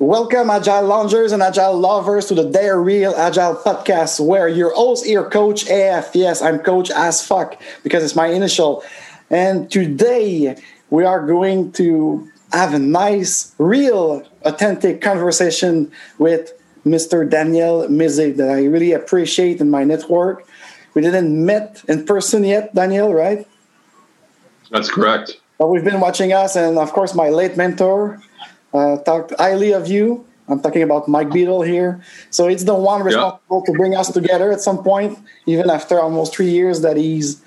Welcome, Agile Loungers and Agile Lovers, to the Dare Real Agile podcast, where your host here, Coach AF. Yes, I'm Coach as fuck because it's my initial. And today we are going to have a nice, real, authentic conversation with Mr. Daniel Mezick that I really appreciate in my network. We didn't meet in person yet, Daniel, right? That's correct. But we've been watching us, and of course, my late mentor uh, talked highly of you. I'm talking about Mike Beedle here. So it's the one responsible to bring us together at some point, even after almost three years that he's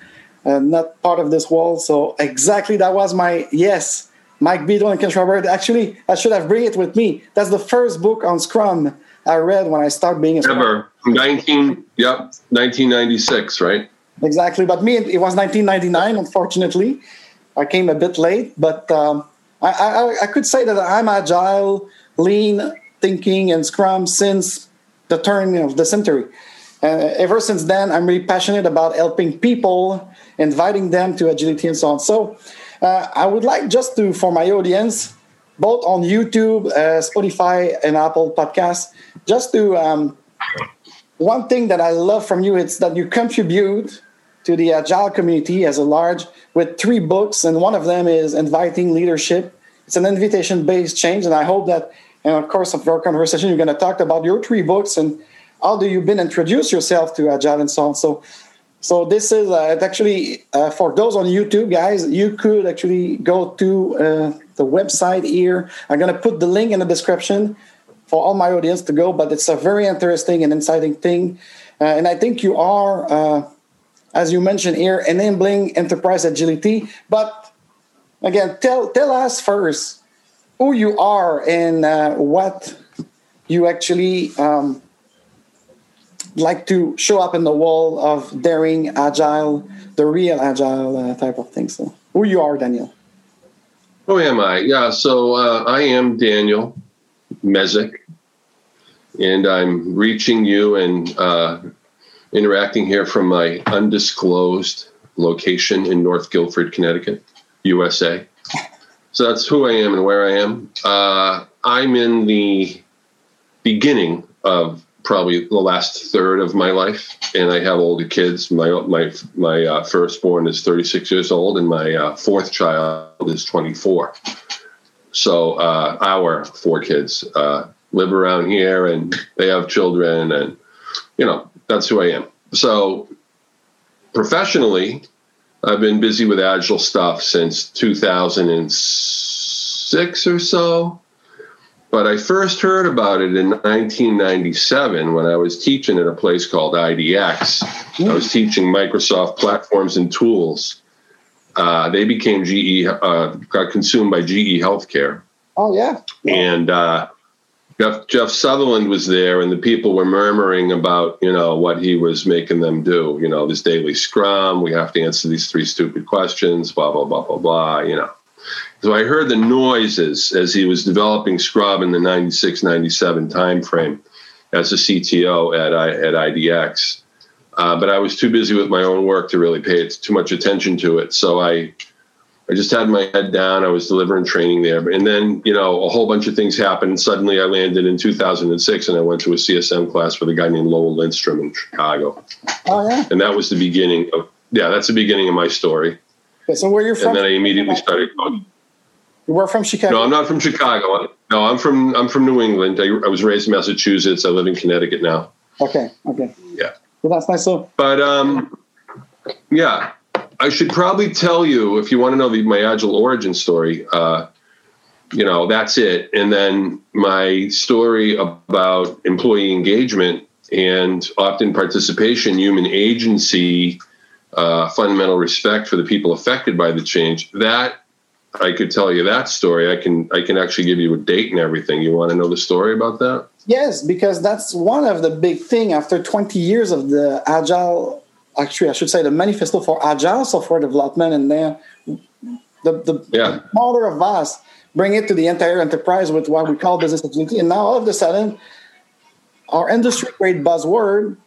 uh, not part of this world. So exactly that was my yes, Mike Beedle and Ken Schwaber. Actually, I should have bring it with me. That's the first book on Scrum I read when I started being a Scrum. Ever. 19, yep, 1996, right? Exactly. But me, it was 1999, unfortunately. I came a bit late, but um, I, I, I could say that I'm agile, lean thinking, and Scrum since the turn of the century. Uh, ever since then, I'm really passionate about helping people, inviting them to agility, and so on. So, uh, I would like just to, for my audience, both on YouTube, uh, Spotify, and Apple Podcasts, just to um, one thing that I love from you is that you contribute to the agile community as a large with three books and one of them is inviting leadership. It's an invitation based change and i hope that in the course of your conversation you're going to talk about your three books and how do you been introduce yourself to agile and so on. So so this is uh, actually uh, for those on youtube guys you could actually go to uh, the website here. I'm going to put the link in the description for all my audience to go but it's a very interesting and exciting thing. Uh, and i think you are uh, as you mentioned here, enabling enterprise agility. But again, tell tell us first who you are and uh, what you actually um, like to show up in the wall of daring agile, the real agile uh, type of thing. So, who you are, Daniel? Who am I? Yeah, so uh, I am Daniel Mezick, and I'm reaching you and uh, interacting here from my undisclosed location in North Guilford, Connecticut, USA. So that's who I am and where I am. Uh, I'm in the beginning of probably the last third of my life, and I have older kids. My my my uh, firstborn is 36 years old, and my uh, fourth child is 24. So uh, our four kids uh, live around here, and they have children, and you know that's who I am. So professionally, I've been busy with agile stuff since 2006 or so. But I first heard about it in 1997 when I was teaching at a place called IDX. I was teaching Microsoft platforms and tools. Uh, they became GE, uh, got consumed by GE Healthcare. Oh, yeah. And uh, Jeff, Jeff Sutherland was there, and the people were murmuring about, you know, what he was making them do. You know, this daily scrum, we have to answer these three stupid questions, blah, blah, blah, blah, blah, you know. So I heard the noises as he was developing Scrum in the 96, 97 timeframe as a CTO at, at IDX. Uh, but I was too busy with my own work to really pay too much attention to it. So I I just had my head down. I was delivering training there. And then, you know, a whole bunch of things happened. Suddenly I landed in 2006 and I went to a CSM class with a guy named Lowell Lindstrom in Chicago. Oh, yeah. And that was the beginning of, yeah, that's the beginning of my story. Okay, so where you're from? And then I immediately started going. You were from Chicago? No, I'm not from Chicago. No, I'm from, I'm from New England. I, I was raised in Massachusetts. I live in Connecticut now. Okay. Okay. Yeah. Well, that's nice. So, but, um, yeah, I should probably tell you if you want to know the, my agile origin story. Uh, you know, that's it. And then my story about employee engagement and opt-in participation, human agency, uh, fundamental respect for the people affected by the change. That I could tell you that story. I can I can actually give you a date and everything. You want to know the story about that? Yes, because that's one of the big thing after 20 years of the agile actually I should say the manifesto for agile software development and then the the, yeah. the model of us bring it to the entire enterprise with what we call business agility. And now all of a sudden our industry great buzzword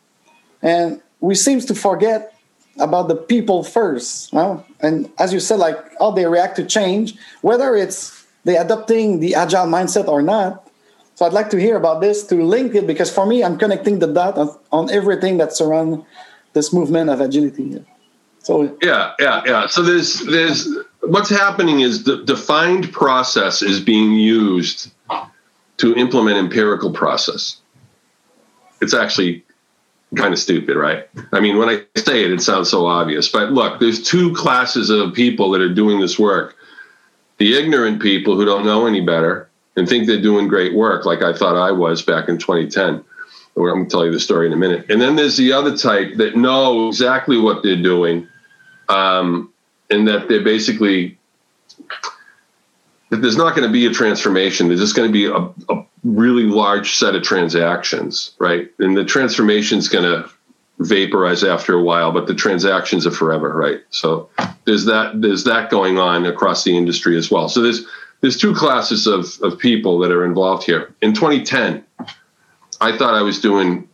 and we seems to forget about the people first. No? And as you said, like how they react to change, whether it's they adopting the agile mindset or not, So I'd like to hear about this to link it because for me, I'm connecting the dot on, on everything that surround this movement of agility. So yeah, yeah, yeah. So there's there's what's happening is the defined process is being used to implement empirical process. It's actually kind of stupid, right? I mean, when I say it, it sounds so obvious. But look, there's two classes of people that are doing this work the ignorant people who don't know any better and think they're doing great work, like I thought I was back in 2010. I'm going to tell you the story in a minute. And then there's the other type that know exactly what they're doing, um, and that they're basically that there's not going to be a transformation. There's just going to be a, a really large set of transactions, right? And the transformation is going to vaporize after a while, but the transactions are forever, right? So there's that there's that going on across the industry as well. So there's there's two classes of, of people that are involved here. In 2010, I thought I was doing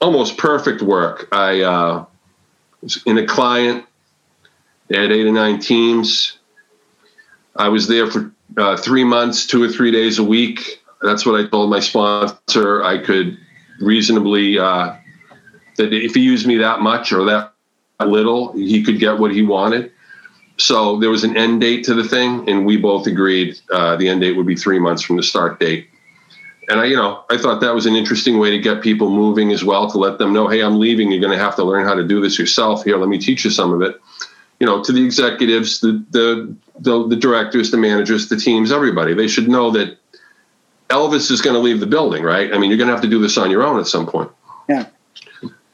almost perfect work. I uh, was in a client, they had eight or nine teams. I was there for uh, three months, two or three days a week. That's what I told my sponsor. I could reasonably uh, that if he used me that much or that little, he could get what he wanted. So there was an end date to the thing, and we both agreed uh, the end date would be three months from the start date. And I, you know, I thought that was an interesting way to get people moving as well, to let them know, hey, I'm leaving. You're going to have to learn how to do this yourself. Here, let me teach you some of it. You know, to the executives, the the the, the directors, the managers, the teams, everybody, they should know that Elvis is going to leave the building, right? I mean, you're going to have to do this on your own at some point. Yeah.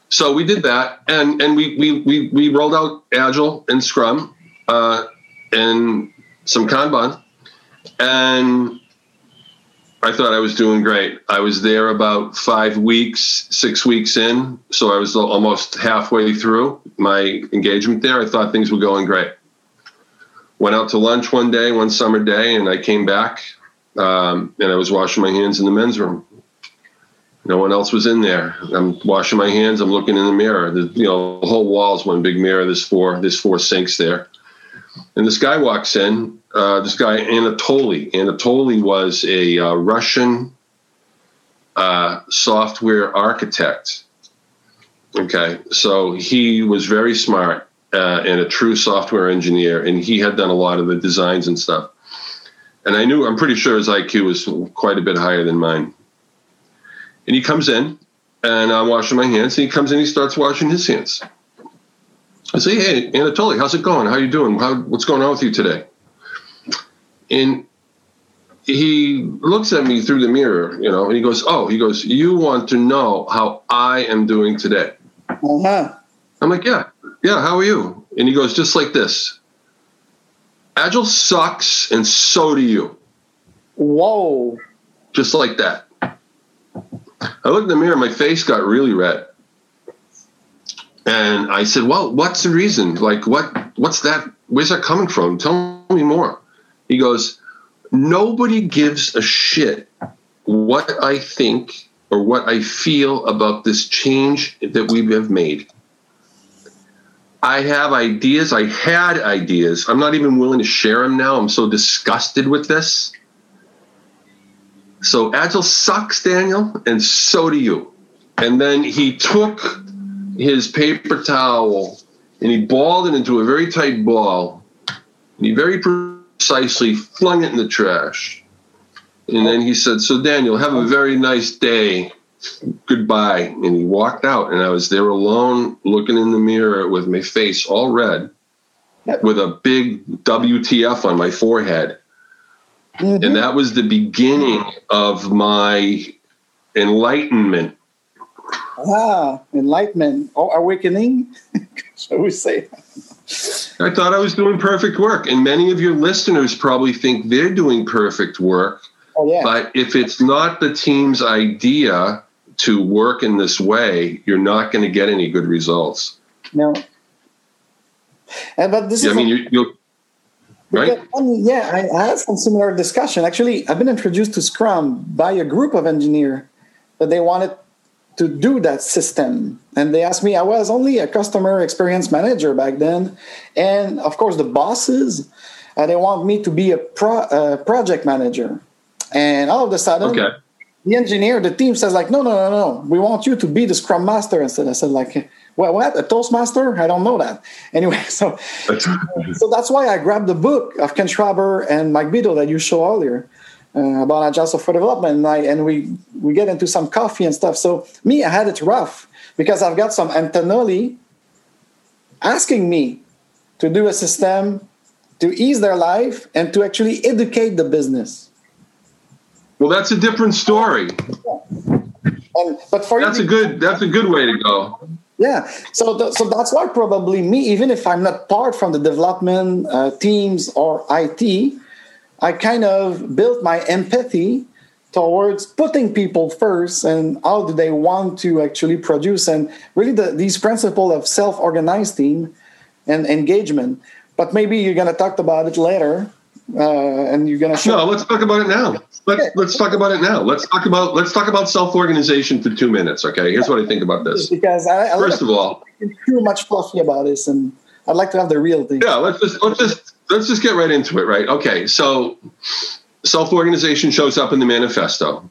So we did that, and and we we we, we rolled out Agile and Scrum, uh, and some Kanban, and I thought I was doing great. I was there about five weeks, six weeks in, so I was almost halfway through my engagement there. I thought things were going great. Went out to lunch one day, one summer day, and I came back, um, and I was washing my hands in the men's room. No one else was in there. I'm washing my hands. I'm looking in the mirror. The, you know, the whole wall is one big mirror. There's four. There's four sinks there. And this guy walks in. Uh, this guy Anatoly. Anatoly was a uh, Russian uh, software architect. Okay, so he was very smart uh, and a true software engineer, and he had done a lot of the designs and stuff. And I knew, I'm pretty sure his IQ was quite a bit higher than mine. And he comes in, and I'm washing my hands. And he comes in, he starts washing his hands. I say, "Hey, Anatoly, how's it going? How are you doing? How, what's going on with you today?" And he looks at me through the mirror, you know, and he goes, "Oh, he goes, you want to know how I am doing today?" Uh-huh. I'm like, "Yeah, yeah. How are you?" And he goes, "Just like this. Agile sucks, and so do you." Whoa! Just like that. I looked in the mirror, my face got really red. And I said, Well, what's the reason? Like, what, what's that? Where's that coming from? Tell me more. He goes, Nobody gives a shit what I think or what I feel about this change that we have made. I have ideas. I had ideas. I'm not even willing to share them now. I'm so disgusted with this. So Agile sucks, Daniel, and so do you. And then he took his paper towel and he balled it into a very tight ball. And he very precisely flung it in the trash. And then he said, So, Daniel, have a very nice day. Goodbye. And he walked out, and I was there alone looking in the mirror with my face all red, with a big WTF on my forehead. Mm-hmm. And that was the beginning of my enlightenment. Ah, enlightenment or oh, awakening, shall we say? I thought I was doing perfect work, and many of your listeners probably think they're doing perfect work. Oh, yeah. But if it's not the team's idea to work in this way, you're not going to get any good results. No. And, but this yeah, is I mean, you, you'll Right? yeah, I, I had some similar discussion. Actually, I've been introduced to Scrum by a group of engineers that they wanted to do that system. And they asked me, I was only a customer experience manager back then. And of course, the bosses, uh, they want me to be a pro, uh, project manager. And all of a sudden, okay. the engineer, the team says like, no, no, no, no, we want you to be the scrum master instead. I said like, well, what a toastmaster? I don't know that. Anyway, so so that's why I grabbed the book of Ken Schwaber and Mike Beedle that you showed earlier uh, about agile software development, and, I, and we we get into some coffee and stuff. So me, I had it rough because I've got some Anatoly asking me to do a system to ease their life and to actually educate the business. Well, that's a different story. And, but for that's you, a good that's a good way to go. Yeah, so th- so that's why probably me, even if I'm not part from the development uh, teams or IT, I kind of built my empathy towards putting people first and how do they want to actually produce and really the, these principle of self-organized team and engagement. But maybe you're going to talk about it later uh, and you're going to show. No, let's talk about it now. Let's okay. let's talk about it now. Let's talk about let's talk about self organization for two minutes. Okay, here's what I think about this. Because I, I first of all, too much fluffy about this, and I'd like to have the real thing. Yeah, let's just let's just let's just get right into it. Right? Okay, so self organization shows up in the manifesto.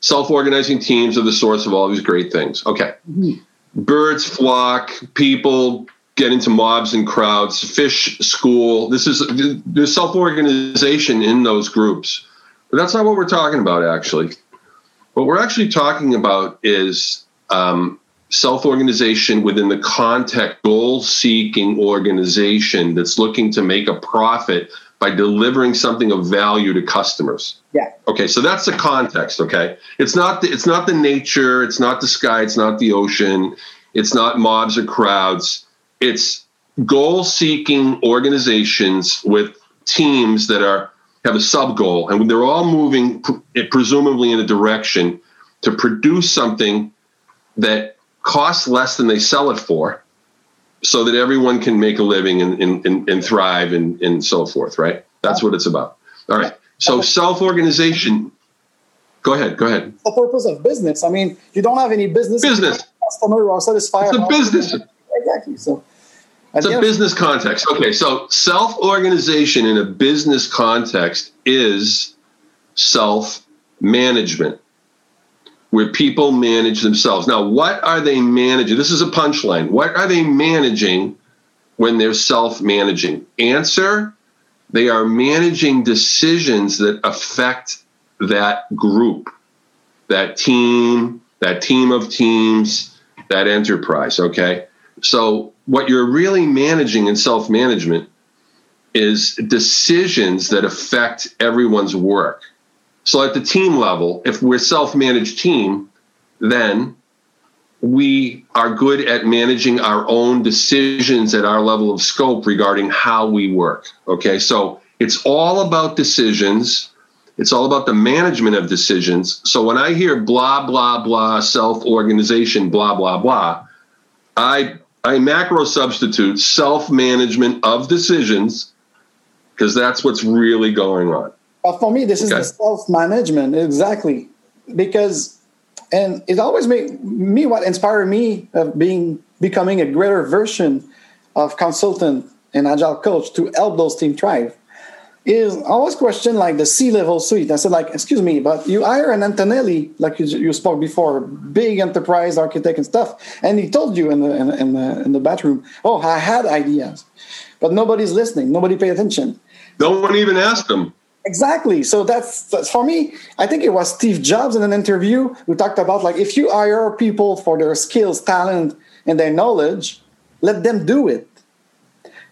Self organizing teams are the source of all these great things. Okay, mm-hmm. birds flock, people get into mobs and crowds, fish school. This is there's self organization in those groups. But that's not what we're talking about, actually. What we're actually talking about is um, self organization within the context, goal seeking organization that's looking to make a profit by delivering something of value to customers. Yeah. Okay, so that's the context. Okay, it's not the, it's not the nature, it's not the sky, it's not the ocean, it's not mobs or crowds it's goal seeking organizations with teams that are have a sub goal and they're all moving presumably in a direction to produce something that costs less than they sell it for so that everyone can make a living and, and, and thrive and, and so forth right? That's what it's about. All right. So self-organization. Go ahead go ahead. The purpose of business. I mean you don't have any business. Business. Customer or satisfied it's a business. Exactly so. It's a business context. Okay, so self organization in a business context is self management, where people manage themselves. Now, what are they managing? This is a punchline. What are they managing when they're self managing? Answer they are managing decisions that affect that group, that team, that team of teams, that enterprise. Okay. So what you're really managing in self management is decisions that affect everyone's work. So at the team level, if we're self managed team, then we are good at managing our own decisions at our level of scope regarding how we work. Okay, so it's all about decisions. It's all about the management of decisions. So when I hear blah, blah, blah, self organization, blah, blah, blah, I I macro substitute self management of decisions because that's what's really going on. But for me, this okay. is the self management exactly because, and it always made me what inspired me of being becoming a greater version of consultant and agile coach to help those team thrive is I always question like the C level suite. I said like, excuse me, but you hire an Anatoly, like you, you spoke before, big enterprise architect and stuff, and he told you in the in, in the in the bathroom, oh, I had ideas, but nobody's listening, nobody pay attention. No one even asked them. Exactly. So that's, that's for me. I think it was Steve Jobs in an interview who talked about like if you hire people for their skills, talent, and their knowledge, let them do it.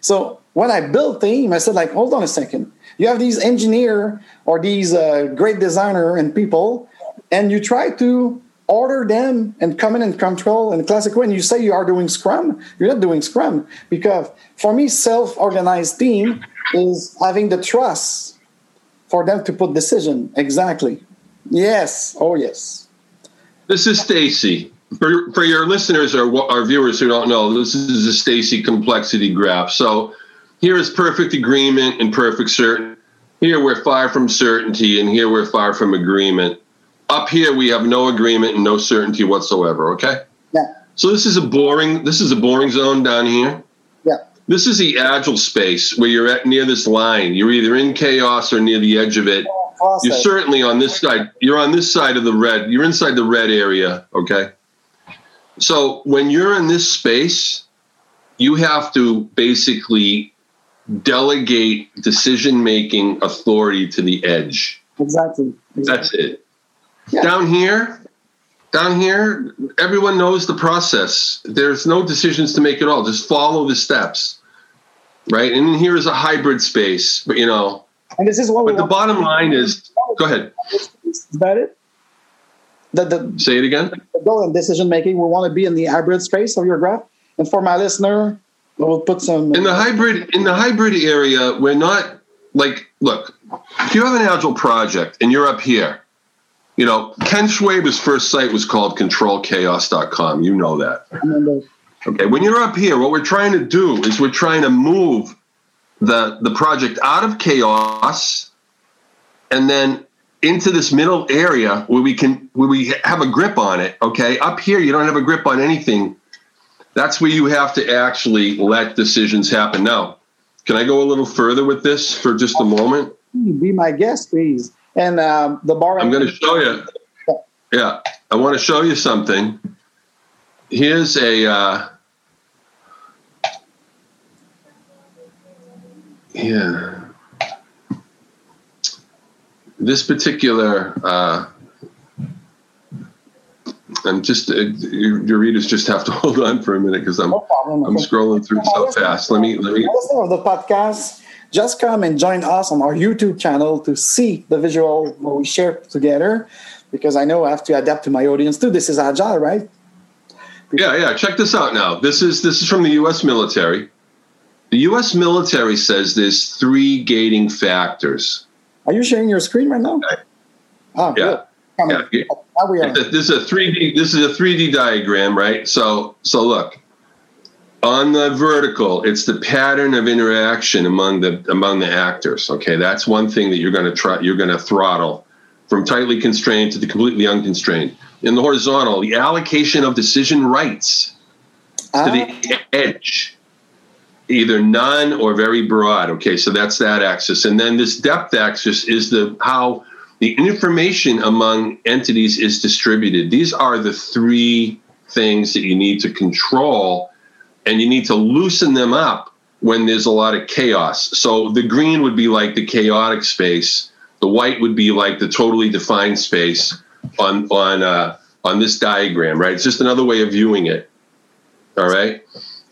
So when I built team, I said like, hold on a second you have these engineer or these uh, great designer and people, and you try to order them and come in and control the classic. And you say you are doing Scrum, you're not doing Scrum because for me, self-organized team is having the trust for them to put decision exactly. Yes. Oh yes. This is Stacey. For, for your listeners or our viewers who don't know, this is a Stacey complexity graph. So here is perfect agreement and perfect certain. Here we're far from certainty, and here we're far from agreement. Up here we have no agreement and no certainty whatsoever. Okay. Yeah. So this is a boring. This is a boring zone down here. This is the agile space where you're at near this line. You're either in chaos or near the edge of it, oh, you're certainly on this side. You're on this side of the red. You're inside the red area. Okay. So when you're in this space, you have to basically delegate decision making authority to the edge. Exactly. exactly. That's it. Yeah. Down here, down here, everyone knows the process. There's no decisions to make at all. Just follow the steps, right? And here is a hybrid space, but you know. And this is what. But the bottom line is, go ahead. Is that it? The, the, Say it again. The goal in decision making, we want to be in the hybrid space of your graph. And for my listener, we'll put some in the hybrid in the hybrid area. We're not like look. If you have an agile project and you're up here, you know, Ken Schwaber's first site was called controlchaos.com. You know that. Okay. When you're up here, what we're trying to do is we're trying to move the, the project out of chaos and then into this middle area where we can where we have a grip on it. Okay. Up here, you don't have a grip on anything. That's where you have to actually let decisions happen. Now, can I go a little further with this for just a moment? Be my guest, please. And um, the bar. I'm going to show you. Yeah, I want to show you something. Here's a. Uh, yeah. This particular. Uh, I'm just uh, your, your, readers just have to hold on for a minute because I'm no I'm scrolling through so fast. Let me let me. Listen of the podcast just come and join us on our YouTube channel to see the visual we share together because I know I have to adapt to my audience too. This is agile, right? Yeah, yeah. Check this out now. This is this is from the US military. The US military says there's three gating factors. Are you sharing your screen right now? Oh, okay. Oh, yeah. yeah. yeah. This is a 3D this is a 3D diagram, right? So so look, on the vertical it's the pattern of interaction among the among the actors okay that's one thing that you're going to try you're going to throttle from tightly constrained to the completely unconstrained in the horizontal the allocation of decision rights to the ah. edge either none or very broad okay so that's that axis and then this depth axis is the how the information among entities is distributed these are the three things that you need to control and you need to loosen them up when there's a lot of chaos. So the green would be like the chaotic space. The white would be like the totally defined space on on uh, on this diagram, right? It's just another way of viewing it. All right.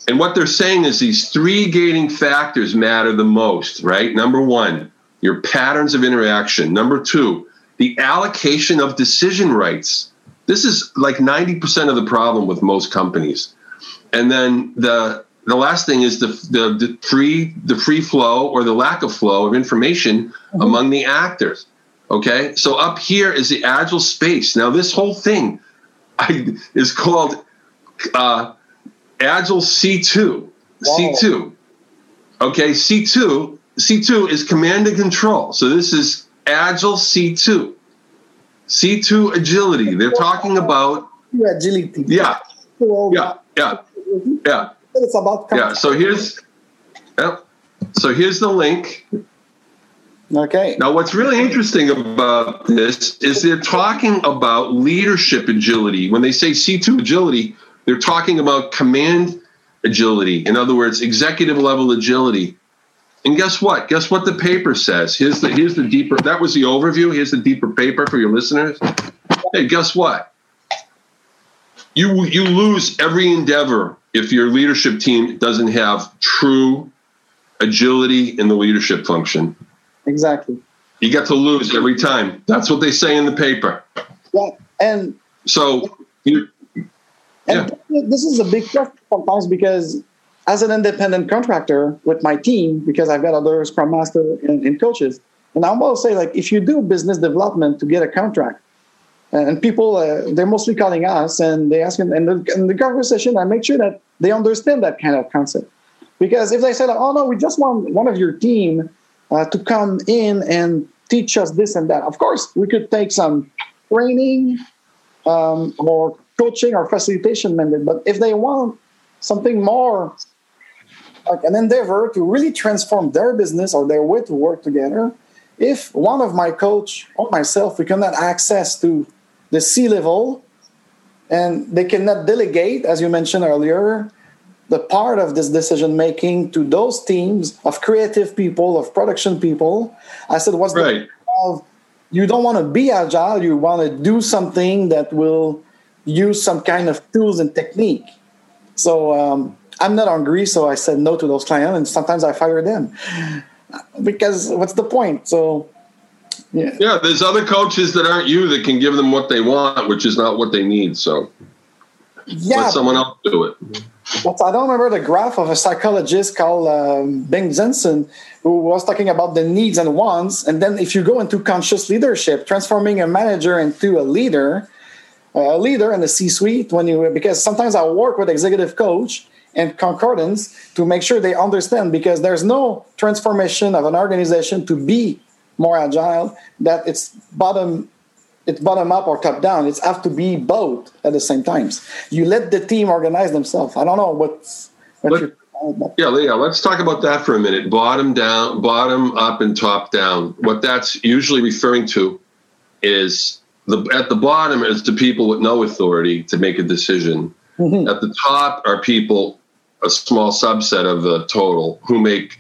And what they're saying is these three gating factors matter the most, right? Number one, your patterns of interaction. Number two, the allocation of decision rights. This is like 90% of the problem with most companies and then the the last thing is the, the, the free the free flow or the lack of flow of information mm-hmm. among the actors. Okay, so up here is the agile space. Now this whole thing I, is called uh, agile C2. C2. Okay, C2. C2 is command and control. So this is agile C2. C2 agility. They're talking about agility. Yeah. Yeah. Yeah. Yeah. It's about. Yeah. So here's. Yeah. So here's the link. Okay. Now, what's really interesting about this is they're talking about leadership agility. When they say C2 agility, they're talking about command agility. In other words, executive level agility. And guess what? Guess what the paper says? Here's the here's the deeper. That was the overview. Here's the deeper paper for your listeners. Hey, guess what? you you lose every endeavor if your leadership team doesn't have true agility in the leadership function. Exactly. You get to lose every time. That's what they say in the paper. Yeah, and so you. And yeah. this is a big question sometimes because as an independent contractor with my team, because I've got other scrum master and, and coaches, and I will say like if you do business development to get a contract, and people uh, they're mostly calling us and they ask and the, in the conversation i make sure that they understand that kind of concept because if they say oh no we just want one of your team uh, to come in and teach us this and that. Of course we could take some training um, or coaching or facilitation mandate but if they want something more like an endeavor to really transform their business or their way to work together if one of my coach or myself we cannot access to the C level and they cannot delegate, as you mentioned earlier, the part of this decision making to those teams of creative people, of production people. I said, what's right. the you don't want to be agile, you want to do something that will use some kind of tools and technique. So um, I'm not hungry, so I said no to those clients, and sometimes I fire them because what's the point? So yeah. yeah, there's other coaches that aren't you that can give them what they want, which is not what they need. So yeah, let someone else do it. But I don't remember the graph of a psychologist called um, Bing Jensen who was talking about the needs and wants. And then if you go into conscious leadership, transforming a manager into a leader, a leader in the C-suite, when you because sometimes I work with executive coach and concordance to make sure they understand because there's no transformation of an organization to be more agile that it's bottom it's bottom up or top down it's have to be both at the same times you let the team organize themselves i don't know what's what you're yeah, yeah. Let's talk about that for a minute. Bottom down, bottom up, and top down. What that's usually referring to is the at the bottom is the people with no authority to make a decision. Mm-hmm. At the top are people, a small subset of the total, who make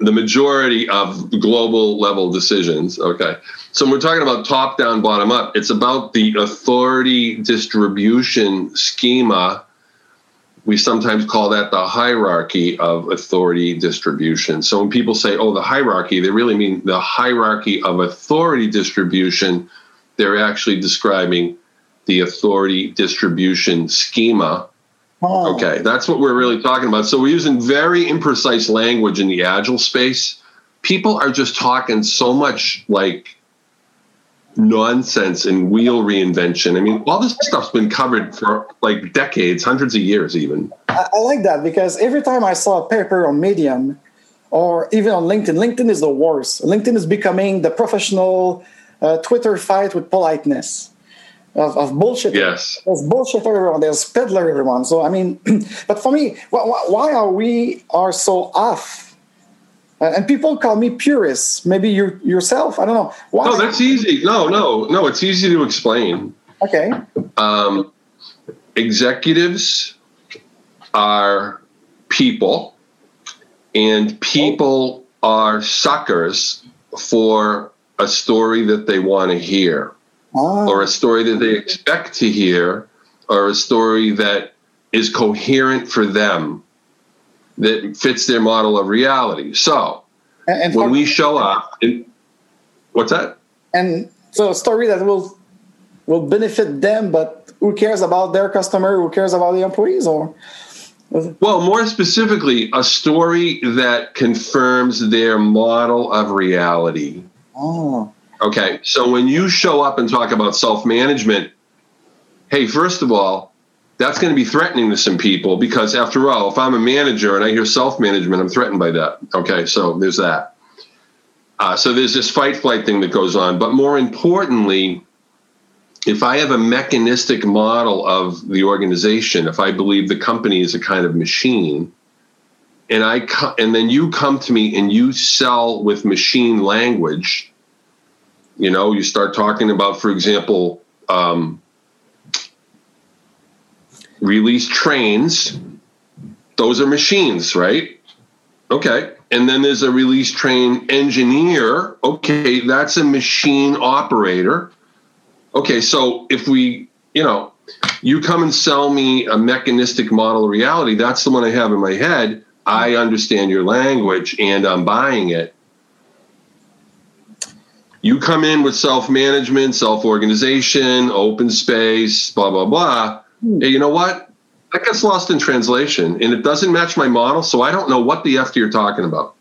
the majority of global level decisions. Okay. So when we're talking about top down, bottom up, it's about the authority distribution schema. We sometimes call that the hierarchy of authority distribution. So when people say, oh, the hierarchy, they really mean the hierarchy of authority distribution. They're actually describing the authority distribution schema Oh. Okay, that's what we're really talking about. So we're using very imprecise language in the agile space. People are just talking so much like nonsense and wheel reinvention. I mean, all this stuff's been covered for like decades, hundreds of years, even. I, I like that because every time I saw a paper on Medium or even on LinkedIn, LinkedIn is the worst. LinkedIn is becoming the professional uh, Twitter fight with politeness of, of bullshit. Yes. There's bullshit everyone. There's peddler everyone. So I mean, but for me, why are we are so off? and people call me purist. Maybe you yourself. I don't know. Why? No, that's easy. No, no, no. It's easy to explain. Okay. Um, executives are people, and people are suckers for a story that they want to hear oh. or a story that they expect to hear, or a story that is coherent for them, that fits their model of reality. So, and, and when we show up, what's that? And so, a story that will will benefit them, but who cares about their customer? Who cares about the employees? Or well, more specifically, a story that confirms their model of reality. Oh. Okay, so when you show up and talk about self management, hey, first of all, that's going to be threatening to some people because, after all, if I'm a manager and I hear self management, I'm threatened by that. Okay, so there's that. Uh, so there's this fight flight thing that goes on. But more importantly, if I have a mechanistic model of the organization, if I believe the company is a kind of machine, and I co- and then you come to me and you sell with machine language, you know, you start talking about, for example, um, release trains. Those are machines, right? Okay. And then there's a release train engineer. Okay, that's a machine operator. Okay, so if we, you know, you come and sell me a mechanistic model of reality, that's the one I have in my head. I understand your language and I'm buying it. You come in with self management, self organization, open space, blah, blah, blah. Hmm. Hey, you know what? That gets lost in translation and it doesn't match my model. So I don't know what the F you're talking about.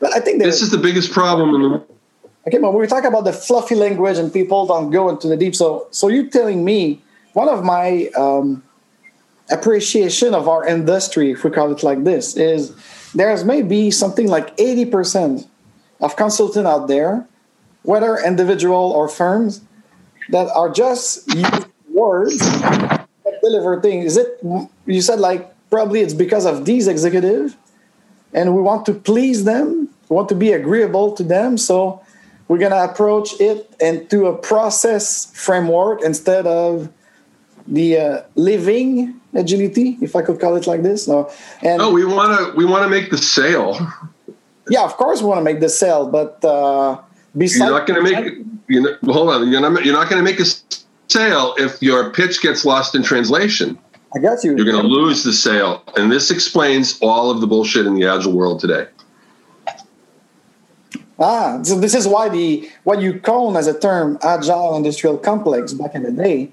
But I think this is the biggest problem in the Okay, but we talk about the fluffy language and people don't go into the deep. So, so you're telling me one of my um, appreciation of our industry, if we call it like this, is there's maybe something like eighty percent of consultants out there, whether individual or firms, that are just words that deliver things. Is it you said like probably it's because of these executives and we want to please them We want to be agreeable to them. So we're to approach it into a process framework instead of the uh, living agility, if I could call it like this. No, and no, we want to we want to make the sale. Yeah, of course we want to make the sale, but uh, besides, you're not going to make. You know, hold on, you're not you're not going to make a sale if your pitch gets lost in translation. I got you. You're going to lose the sale, and this explains all of the bullshit in the agile world today. Ah, so this is why the what you call as a term agile industrial complex back in the day,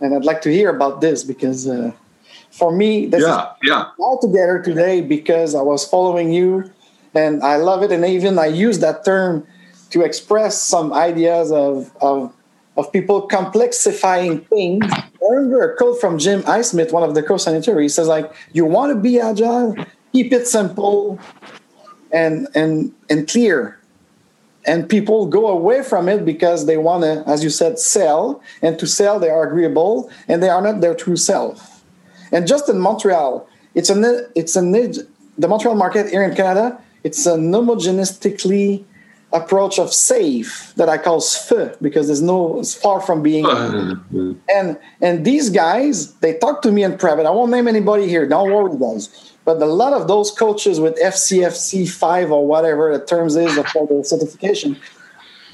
and I'd like to hear about this because uh, for me, this yeah, is yeah. all together today because I was following you, and I love it, and even I use that term to express some ideas of of of people complexifying things. I remember a quote from Jim Highsmith, one of the co-signatories. He says, like, you want to be agile, keep it simple and and and clear and people go away from it because they want to as you said sell and to sell they are agreeable and they are not their true self and just in montreal it's an it's an the montreal market here in canada it's an homogeneistically approach of SAFe that i call SFE because there's no it's far from being and and these guys they talk to me in private i won't name anybody here don't worry guys but a lot of those coaches with FCFC five or whatever the terms is for the certification,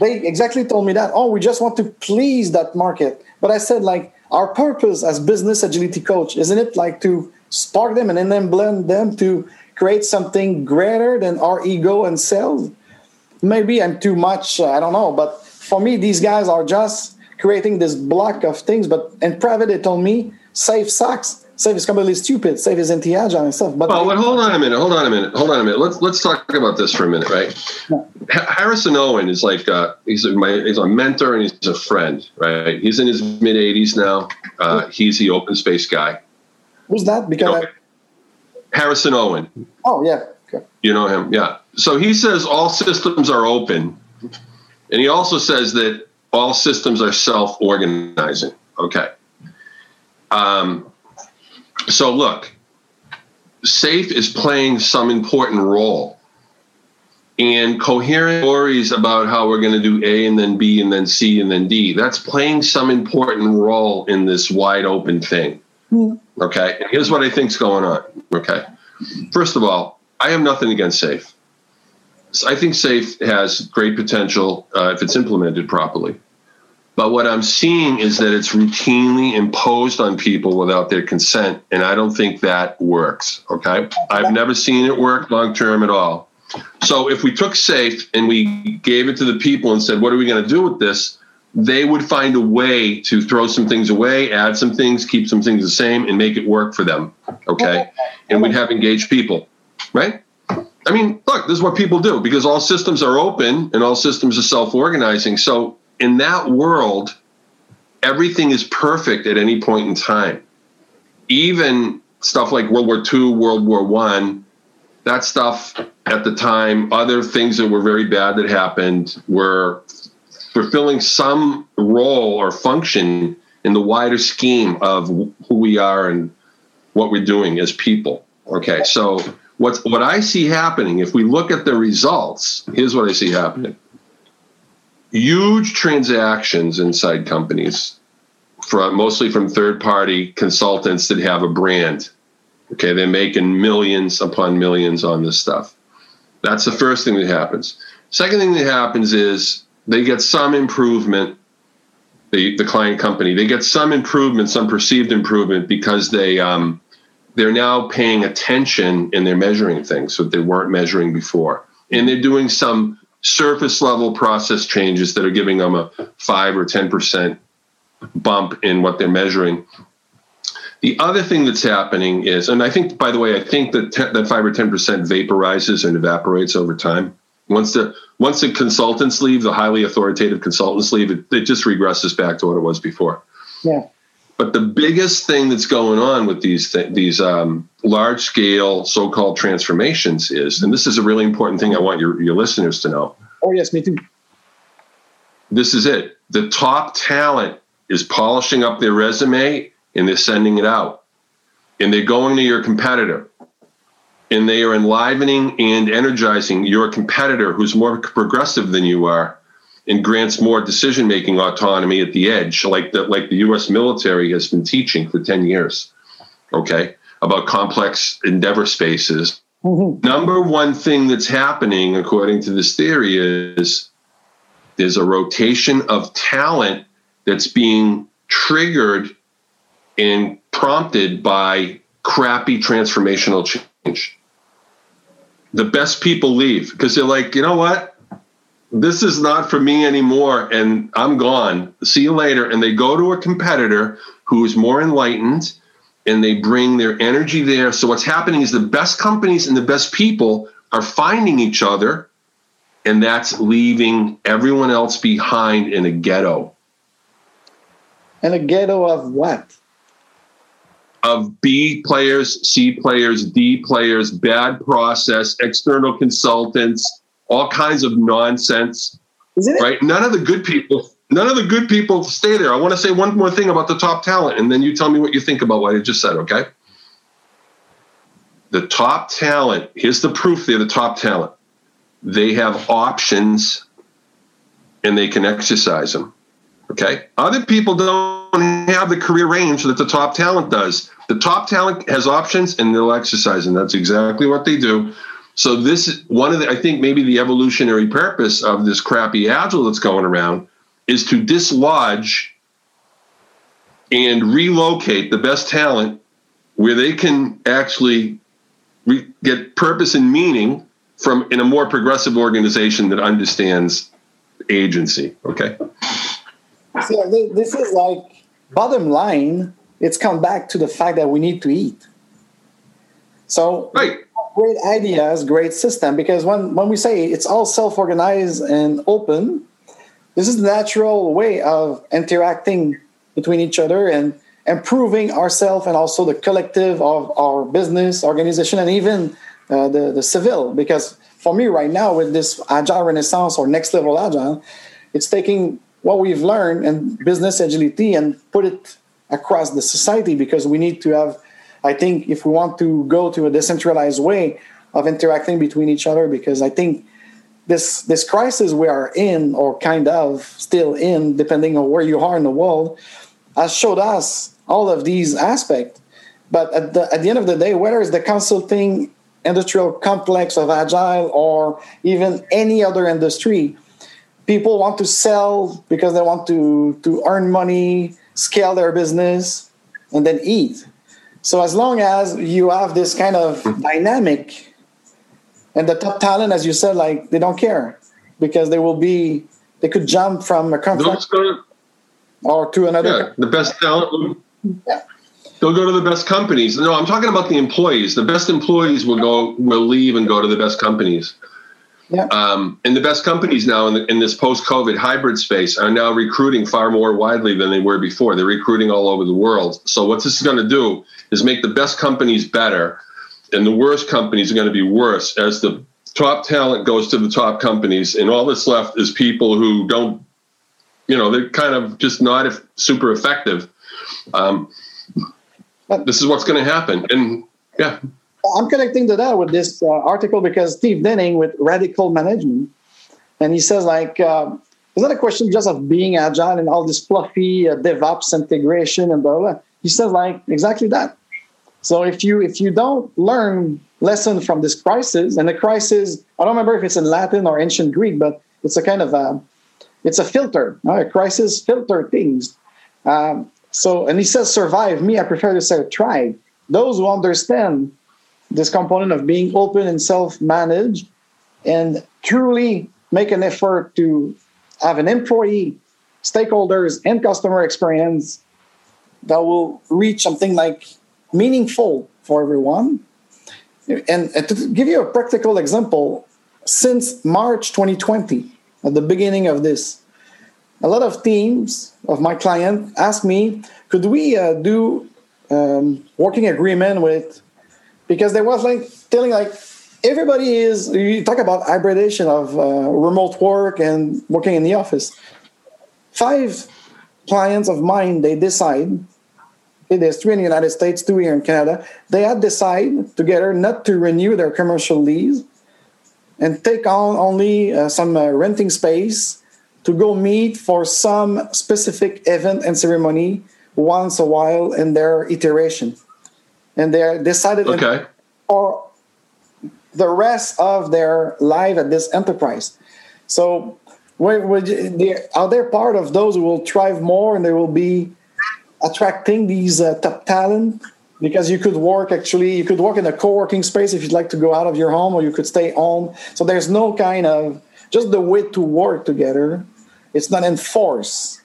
they exactly told me that. Oh, we just want to please that market. But I said, like, our purpose as business agility coach isn't it like to spark them and then blend them to create something greater than our ego and sales? Maybe I'm too much. Uh, I don't know. But for me, these guys are just creating this block of things. But in private, they told me SAFe sucks SAFe is completely stupid. SAFe is anti-agile and stuff. But well, but hold on a minute. Hold on a minute. Hold on a minute. Let's let's talk about this for a minute, right? Yeah. Harrison Owen is like uh, he's a, my, he's a mentor and he's a friend, right? He's in his mid 80s now. Uh, he's the open space guy. Who's that? Because I... Harrison Owen. Oh yeah. Okay. You know him, yeah. So he says all systems are open, and he also says that all systems are self-organizing. Okay. Um, so look, SAFe is playing some important role. And coherent stories about how we're going to do A and then B and then C and then D, that's playing some important role in this wide open thing. Mm. Okay. And here's what I think's going on. Okay. First of all, I have nothing against SAFe. I think SAFe has great potential uh, if it's implemented properly. But what I'm seeing is that it's routinely imposed on people without their consent. And I don't think that works. Okay. I've never seen it work long term at all. So if we took SAFe and we gave it to the people and said, what are we going to do with this? They would find a way to throw some things away, add some things, keep some things the same, and make it work for them. Okay. And we'd have engaged people. Right? I mean, look, this is what people do because all systems are open and all systems are self organizing. So in that world, everything is perfect at any point in time. Even stuff like World War II, World War One, that stuff at the time, other things that were very bad that happened were fulfilling some role or function in the wider scheme of who we are and what we're doing as people. Okay, so what's what I see happening, if we look at the results, here's what I see happening. Huge transactions inside companies from mostly from third party consultants that have a brand. Okay they're making millions upon millions on this stuff. That's the first thing that happens. Second thing that happens is they get some improvement the, the client company they get some improvement some perceived improvement because they um, they're now paying attention and they're measuring things that they weren't measuring before and they're doing some surface level process changes that are giving them a 5 or 10% bump in what they're measuring. The other thing that's happening is, and I think, by the way, I think that that five or ten percent vaporizes and evaporates over time. Once the once the consultants leave, the highly authoritative consultants leave, it, it just regresses back to what it was before. Yeah. But the biggest thing that's going on with these th- these um, large scale so called transformations is, and this is a really important thing I want your, your listeners to know. Oh, yes, me too. This is it. The top talent is polishing up their resume and they're sending it out. And they're going to your competitor and they are enlivening and energizing your competitor who's more progressive than you are and grants more decision making autonomy at the edge, like the like the U.S. military has been teaching for ten years. Okay, about complex endeavor spaces. Mm-hmm. Number one thing that's happening, according to this theory, is there's a rotation of talent that's being triggered and prompted by crappy transformational change. The best people leave because they're like, you know what? this is not for me anymore and I'm gone. See you later. And they go to a competitor who is more enlightened and they bring their energy there. So what's happening is the best companies and the best people are finding each other and that's leaving everyone else behind in a ghetto. And a ghetto of what? Of B players, C players, D players, bad process, external consultants, all kinds of nonsense. Right? None of the good people, none of the good people stay there. I want to say one more thing about the top talent, and then you tell me what you think about what I just said, okay? The top talent, here's the proof they're the top talent. They have options and they can exercise them. Okay. Other people don't have the career range that the top talent does. The top talent has options and they'll exercise, and that's exactly what they do. So this is one of the I think maybe the evolutionary purpose of this crappy agile that's going around is to dislodge and relocate the best talent where they can actually re- get purpose and meaning from in a more progressive organization that understands agency. Okay. So this is like bottom line. It's come back to the fact that we need to eat. So right great ideas, great system. Because when, when we say it's all self organized and open, this is the natural way of interacting between each other and improving ourselves and also the collective of our business, organization, and even uh, the, the civil. Because for me, right now, with this agile renaissance or next level agile, it's taking what we've learned in business agility and put it across the society because we need to have I think if we want to go to a decentralized way of interacting between each other, because I think this this crisis we are in, or kind of still in, depending on where you are in the world, has showed us all of these aspects. But at the at the end of the day, whether it's the consulting industrial complex of agile or even any other industry, people want to sell because they want to to earn money, scale their business, and then eat. So as long as you have this kind of dynamic, and the top talent, as you said, like they don't care because they will be they could jump from a contract or to another. Yeah, the best talent. Yeah. They'll go to the best companies. No, I'm talking about the employees. The best employees will go will leave and go to the best companies. Yeah. Um, and the best companies now in, the, in this post-COVID hybrid space are now recruiting far more widely than they were before. They're recruiting all over the world. So what this is going to do is make the best companies better, and the worst companies are going to be worse as the top talent goes to the top companies, and all that's left is people who don't, you know, they're kind of just not super effective. Um, this is what's going to happen, and yeah. I'm connecting to that with this uh, article because Steve Denning with Radical Management, and he says like uh, it's not a question just of being agile and all this fluffy uh, DevOps integration and blah, blah blah. He says like exactly that. So if you if you don't learn lesson from this crisis, and the crisis, I don't remember if it's in Latin or ancient Greek, but it's a kind of a it's a filter. Right? A crisis filter things. Um, so and he says survive. Me, I prefer to say thrive. Those who understand this component of being open and self-managed and truly make an effort to have an employee stakeholders and customer experience that will reach something like meaningful for everyone. And, to give you a practical example since march 2020 at the beginning of this a lot of teams of my client asked me could we uh, do um, working agreement with because there was like telling like everybody is you talk about hybridization of uh, remote work and working in the office five clients of mine they decide there's three in the United States, two here in Canada. They had decided together not to renew their commercial lease and take on only uh, some uh, renting space to go meet for some specific event and ceremony once a while in their iteration. And they decided okay. for the rest of their life at this enterprise. So, are they part of those who will thrive more and they will be attracting these uh, top talent? Because you could work actually, you could work in a co working space if you'd like to go out of your home, or you could stay home. So, there's no kind of just the way to work together. It's not enforced.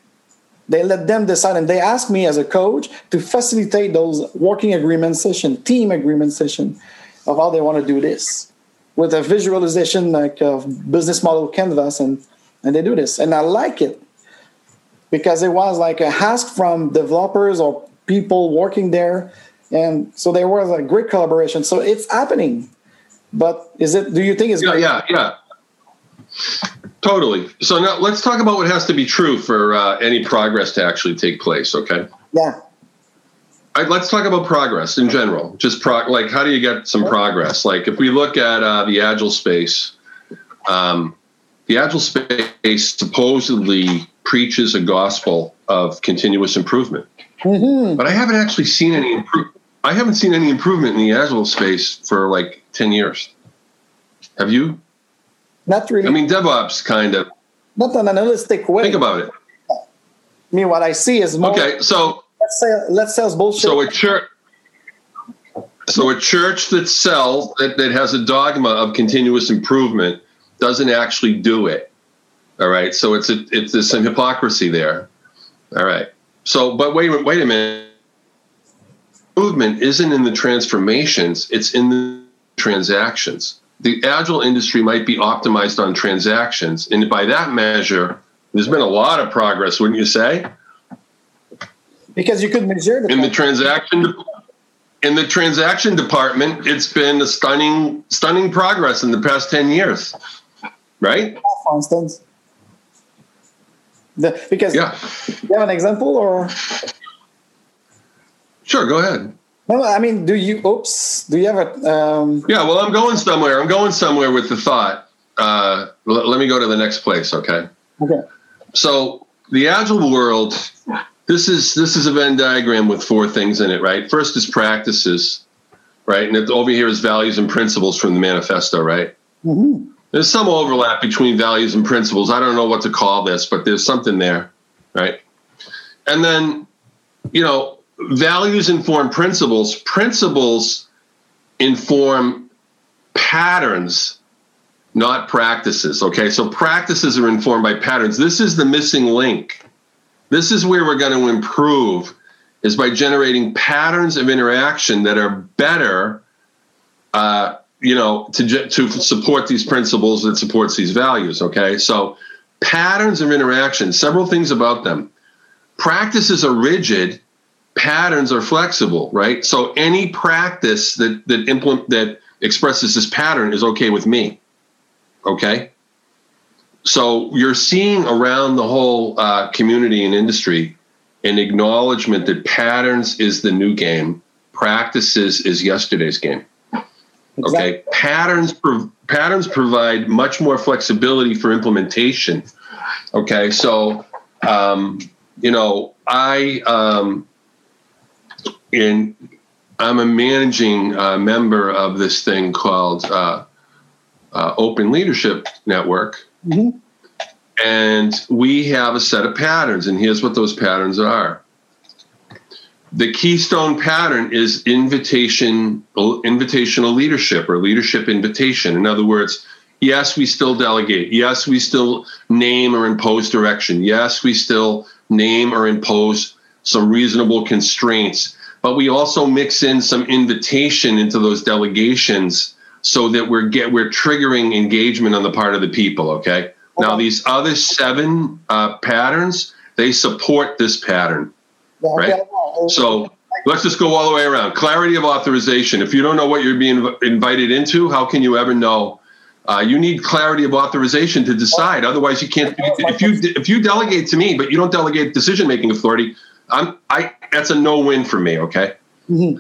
They let them decide, and they ask me as a coach to facilitate those working agreement session, team agreement session of how they want to do this. With a visualization like a business model canvas and and they do this. And i like it because it was like a ask from developers or people working there. And so there was a great collaboration. So it's happening. But is it do you think it's yeah yeah yeah totally so now let's talk about what has to be true for uh, any progress to actually take place okay yeah let's talk about progress in general. Just pro- like how do you get some progress? Like if we look at uh, the agile space, um, the agile space supposedly preaches a gospel of continuous improvement, mm-hmm. but I haven't actually seen any improve. I haven't seen any improvement in the agile space for like ten years. Have you? Not really. I mean, DevOps kind of. Not an analytic way. Think about it. I mean, what I see is more. Okay, so let's say let's sell bullshit. So a church. So a church that sells that, that has a dogma of continuous improvement doesn't actually do it. All right. So it's a, it's there's some hypocrisy there. All right. So, but wait, wait a minute. Movement isn't in the transformations; it's in the transactions. The agile industry might be optimized on transactions, and by that measure, there's been a lot of progress, wouldn't you say? because you could measure the in the transaction in the transaction department it's been a stunning stunning progress in the past 10 years right? For instance. The, because yeah. you have an example or? Sure go ahead no i mean do you oops do you have a um, yeah well i'm going somewhere i'm going somewhere with the thought uh, l- let me go to the next place okay okay so the agile world this is this is a Venn diagram with four things in it, right? First is practices, right, and over here is values and principles from the manifesto, right? Mm-hmm. There's some overlap between values and principles. I don't know what to call this, but there's something there, right? And then, you know, values inform principles. Principles inform patterns, not practices. Okay, so practices are informed by patterns. This is the missing link this is where we're going to improve is by generating patterns of interaction that are better, uh, you know, to, to support these principles that supports these values. Okay, so patterns of interaction. Several things about them. Practices are rigid. Patterns are flexible, right? So any practice that that implement that expresses this pattern is okay with me. Okay. So you're seeing around the whole uh, community and industry an acknowledgement that patterns is the new game, practices is yesterday's game. Exactly. Okay, patterns pro- patterns provide much more flexibility for implementation. Okay, so um, you know I um, in I'm a managing uh, member of this thing called uh, uh Open Leadership Network, Mm-hmm. And we have a set of patterns, and here's what those patterns are. The keystone pattern is invitation, invitational leadership or leadership invitation. In other words, yes, we still delegate. Yes, we still name or impose direction. Yes, we still name or impose some reasonable constraints, but we also mix in some invitation into those delegations so that we're get we're triggering engagement on the part of the people. Okay. Now these other seven uh, patterns they support this pattern, right? So let's just go all the way around. Clarity of authorization. If you don't know what you're being invited into, how can you ever know? Uh, you need clarity of authorization to decide. Otherwise, you can't. If you if you delegate to me, but you don't delegate decision making authority, I'm I that's a no win for me. Okay. Mm-hmm.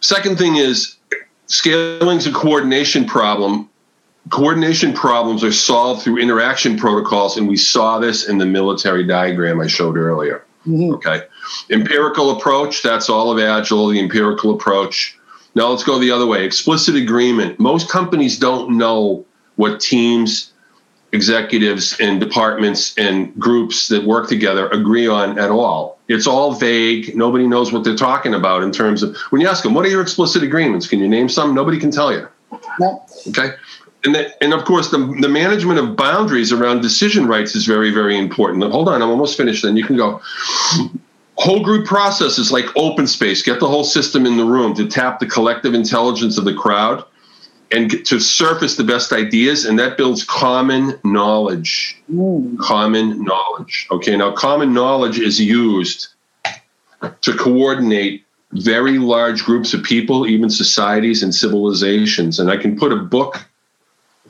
Second thing is scaling's a coordination problem. Coordination problems are solved through interaction protocols, and we saw this in the military diagram I showed earlier. Mm-hmm. Okay. Empirical approach, that's all of Agile, the empirical approach. Now let's go the other way. Explicit agreement. Most companies don't know what teams, executives, and departments and groups that work together agree on at all. It's all vague. Nobody knows what they're talking about in terms of when you ask them, what are your explicit agreements? Can you name some? Nobody can tell you. No. Okay. And, the, and of course, the, the management of boundaries around decision rights is very, very important. Hold on, I'm almost finished. Then you can go whole group processes like open space get the whole system in the room to tap the collective intelligence of the crowd and to surface the best ideas and that builds common knowledge mm. common knowledge okay now common knowledge is used to coordinate very large groups of people even societies and civilizations and i can put a book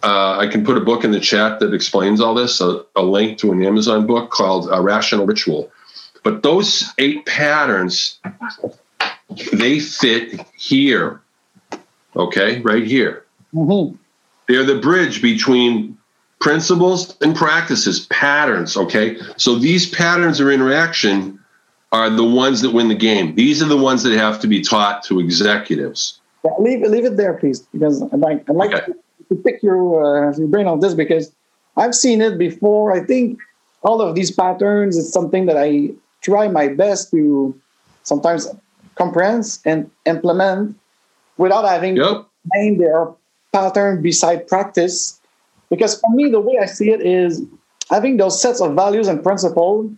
uh, i can put a book in the chat that explains all this a, a link to an amazon book called a rational ritual but those eight patterns, they fit here. Okay, right here. Mm-hmm. They're the bridge between principles and practices, patterns. Okay, so these patterns of interaction are the ones that win the game. These are the ones that have to be taught to executives. Yeah, leave, leave it there, please, because I'd like, I'd like okay. to, to pick your, uh, your brain on this because I've seen it before. I think all of these patterns is something that I try my best to sometimes comprehend and implement without having yep. name their pattern beside practice. Because for me, the way I see it is having those sets of values and principles.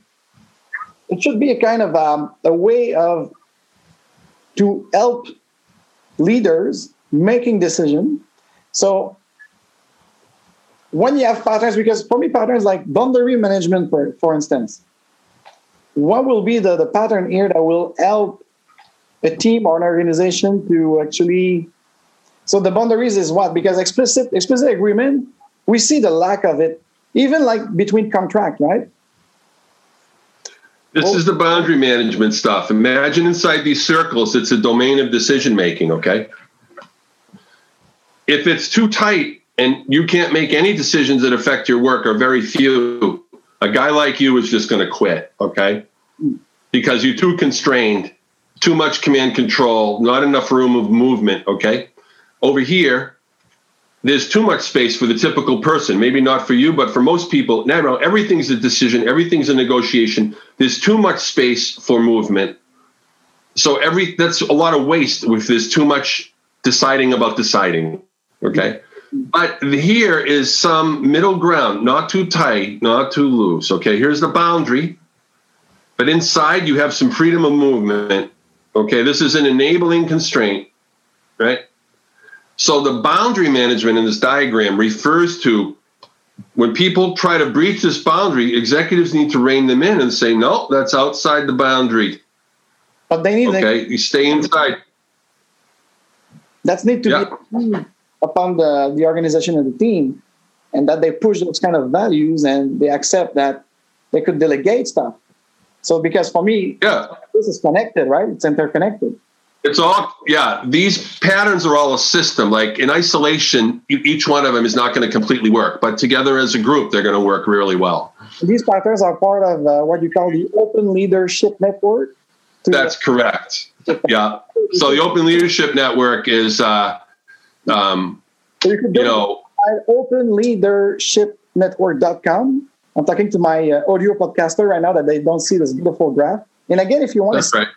It should be a kind of um, a way of to help leaders making decision. So when you have patterns, because for me, patterns like boundary management, for, for instance, what will be the, the pattern here that will help a team or an organization to actually so the boundaries is what because explicit explicit agreement we see the lack of it even like between contract right this is the boundary management stuff imagine inside these circles it's a domain of decision making okay if it's too tight and you can't make any decisions that affect your work or very few a guy like you is just going to quit, okay? Because you're too constrained, too much command control, not enough room of movement, okay? Over here, there's too much space for the typical person. Maybe not for you, but for most people. Now, no, everything's a decision, everything's a negotiation. There's too much space for movement. So every that's a lot of waste if there's too much deciding about deciding. Okay. But here is some middle ground, not too tight, not too loose. Okay, here's the boundary. But inside, you have some freedom of movement. Okay, this is an enabling constraint, right? So the boundary management in this diagram refers to when people try to breach this boundary, executives need to rein them in and say, no, that's outside the boundary. But they need okay, you stay inside. That's need to yeah. be upon the, the organization and the team and that they push those kind of values and they accept that they could delegate stuff. So because for me, yeah, this is connected, right? It's interconnected. It's all yeah. These patterns are all a system. Like in isolation, each one of them is not going to completely work, but together as a group, they're going to work really well. These patterns are part of uh, what you call the Open Leadership Network. That's correct. Yeah. So the Open Leadership Network is uh, um, so you, you know, at openleadershipnetwork.com. I'm talking to my uh, audio podcaster right now that they don't see this beautiful graph. And again, if you want to right.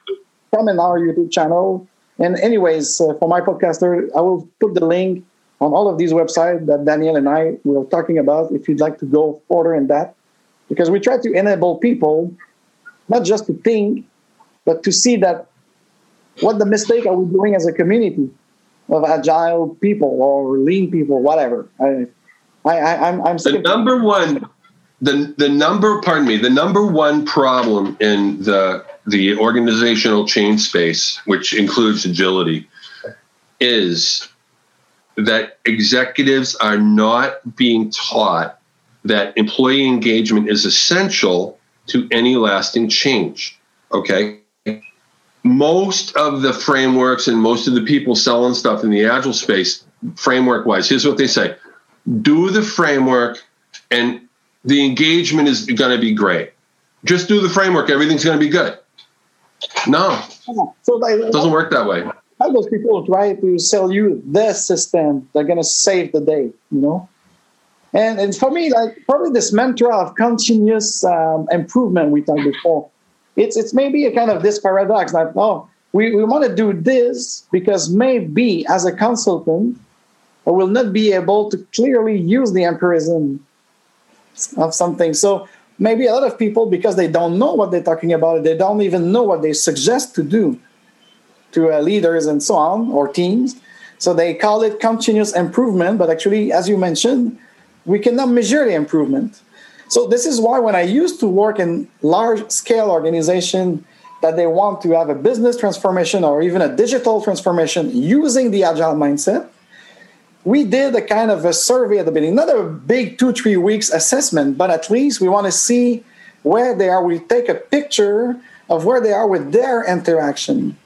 Come in our YouTube channel, and anyways, uh, for my podcaster, I will put the link on all of these websites that Daniel and I were talking about. If you'd like to go further in that, because we try to enable people not just to think, but to see that what the mistake are we doing as a community of agile people or lean people, whatever. I, I, I'm, I'm the number one, the the number. Pardon me. The number one problem in the the organizational change space, which includes agility, is that executives are not being taught that employee engagement is essential to any lasting change. Okay. Most of the frameworks and most of the people selling stuff in the agile space, framework wise, here's what they say do the framework and the engagement is going to be great. Just do the framework, everything's going to be good. No, so it doesn't work that way. How those people try to sell you the system they're going to save the day, you know? And, and for me, like probably this mantra of continuous um, improvement we talked before, it's it's maybe a kind of this paradox that oh we, we want to do this because maybe as a consultant I will not be able to clearly use the empirism of something. So maybe a lot of people because they don't know what they're talking about, they don't even know what they suggest to do to uh, leaders and so on or teams. So they call it continuous improvement, but actually, as you mentioned, we cannot measure the improvement. So this is why when I used to work in large scale organization that they want to have a business transformation or even a digital transformation using the agile mindset, we did a kind of a survey at the beginning, not a big two, three weeks assessment, but at least we want to see where they are. We take a picture of where they are with their interaction.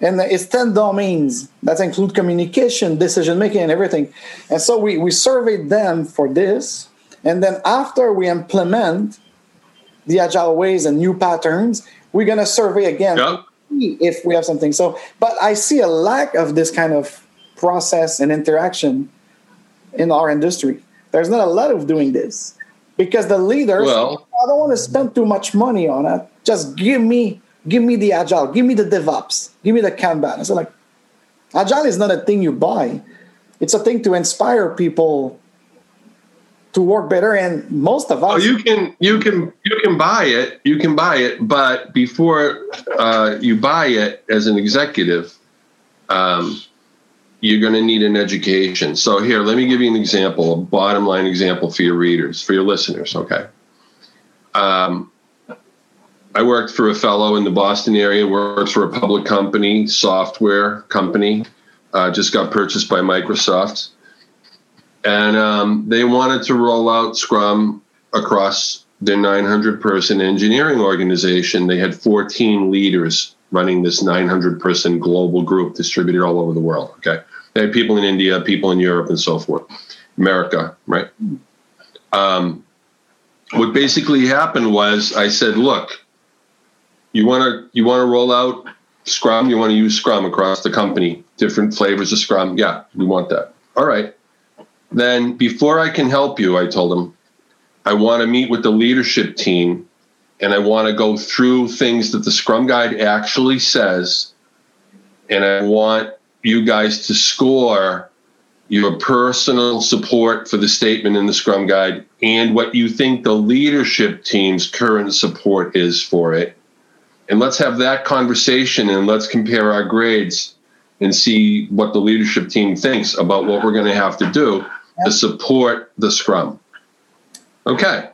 And it's 10 domains that include communication, decision making, and everything. And so we, we surveyed them for this. And then after we implement the agile ways and new patterns, we're going to survey again yep. if we have something. So, but I see a lack of this kind of process and interaction in our industry. There's not a lot of doing this because the leaders, well, I don't want to spend too much money on it. Just give me, give me the agile, give me the DevOps, give me the Kanban. So like, agile is not a thing you buy; it's a thing to inspire people to work better. And most of us, oh, you can, you can, you can buy it, you can buy it, but before uh, you buy it as an executive. Um, you're going to need an education. So here, let me give you an example, a bottom line example for your readers, for your listeners. Okay. Um, I worked for a fellow in the Boston area, works for a public company, software company, uh, just got purchased by Microsoft. And um, they wanted to roll out Scrum across their 900 person engineering organization. They had 14 leaders running this 900 person global group distributed all over the world. Okay. They had people in India, people in Europe, and so forth. America, right? Um, what basically happened was I said, look, you want to you want to roll out Scrum, you want to use Scrum across the company, different flavors of Scrum. Yeah, we want that. All right. Then before I can help you, I told him, I want to meet with the leadership team and I want to go through things that the Scrum Guide actually says. And I want you guys to score your personal support for the statement in the Scrum Guide and what you think the leadership team's current support is for it. And let's have that conversation and let's compare our grades and see what the leadership team thinks about what we're going to have to do to support the Scrum. Okay.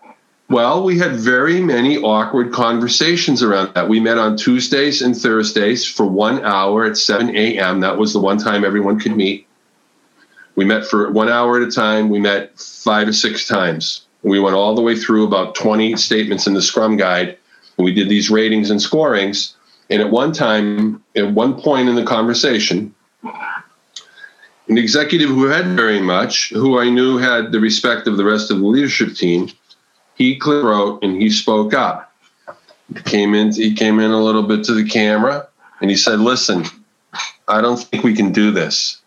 Well, we had very many awkward conversations around that. We met on Tuesdays and Thursdays for one hour at 7 a.m. That was the one time everyone could meet. We met for one hour at a time. We met five or six times. We went all the way through about 20 statements in the Scrum Guide. We did these ratings and scorings. And at one time, at one point in the conversation, an executive who had very much, who I knew had the respect of the rest of the leadership team, he wrote and he spoke up. He came in, he came in a little bit to the camera and he said, Listen, I don't think we can do this.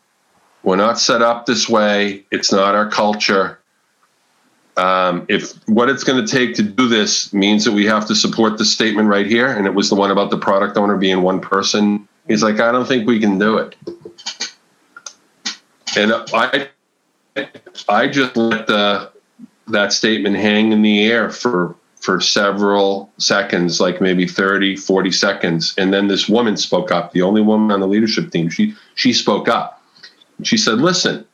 We're not set up this way. It's not our culture. Um, if what it's going to take to do this means that we have to support the statement right here, and it was the one about the product owner being one person, he's like, I don't think we can do it. And I, I just let the that statement hang in the air for for several seconds like maybe 30 40 seconds. And then this woman spoke up the only woman on the leadership team. She she spoke up. She said listen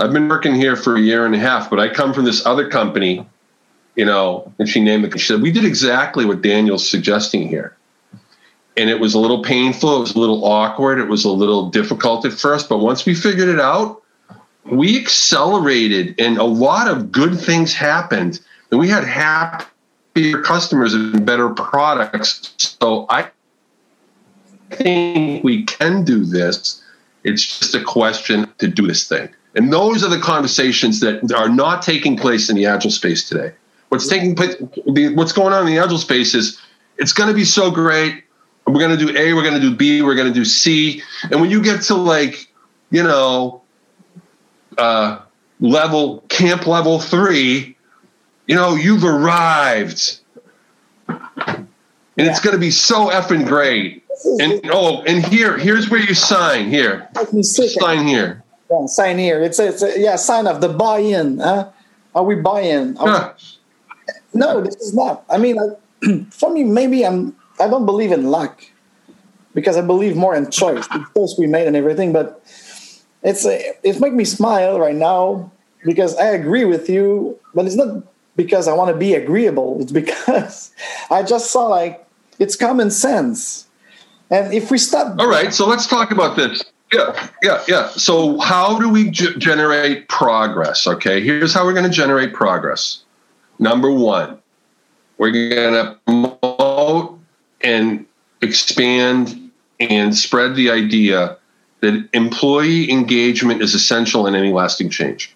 i've been working here for a year and a half but i come from this other company you know and she named it she said we did exactly what daniel's suggesting here. And it was a little painful it was a little awkward it was a little difficult at first but once we figured it out we accelerated and a lot of good things happened and we had happier customers and better products. So I think we can do this. It's just a question to do this thing. And those are the conversations that are not taking place in the agile space today. What's taking place, what's going on in the agile space is it's going to be so great. We're going to do A, we're going to do B, we're going to do C. And when you get to like, you know, uh, level, camp level three, you know, you've arrived. And yeah. it's going to be so effing great. And oh, and here, here's where you sign. Here, sign here. Yeah, sign here. It's a, it's a yeah, sign of the buy-in. Huh? Are we buy-in? Are we, no, this is not. I mean, for me, maybe I'm. I don't believe in luck because I believe more in choice. The choice we made and everything, but it's a, it makes me smile right now because I agree with you, but it's not because I want to be agreeable. It's because I just saw like it's common sense. And if we stop. All right, so let's talk about this. Yeah, yeah, yeah. So, how do we generate progress? Okay, here's how we're going to generate progress. Number one, we're going to promote and expand and spread the idea that employee engagement is essential in any lasting change.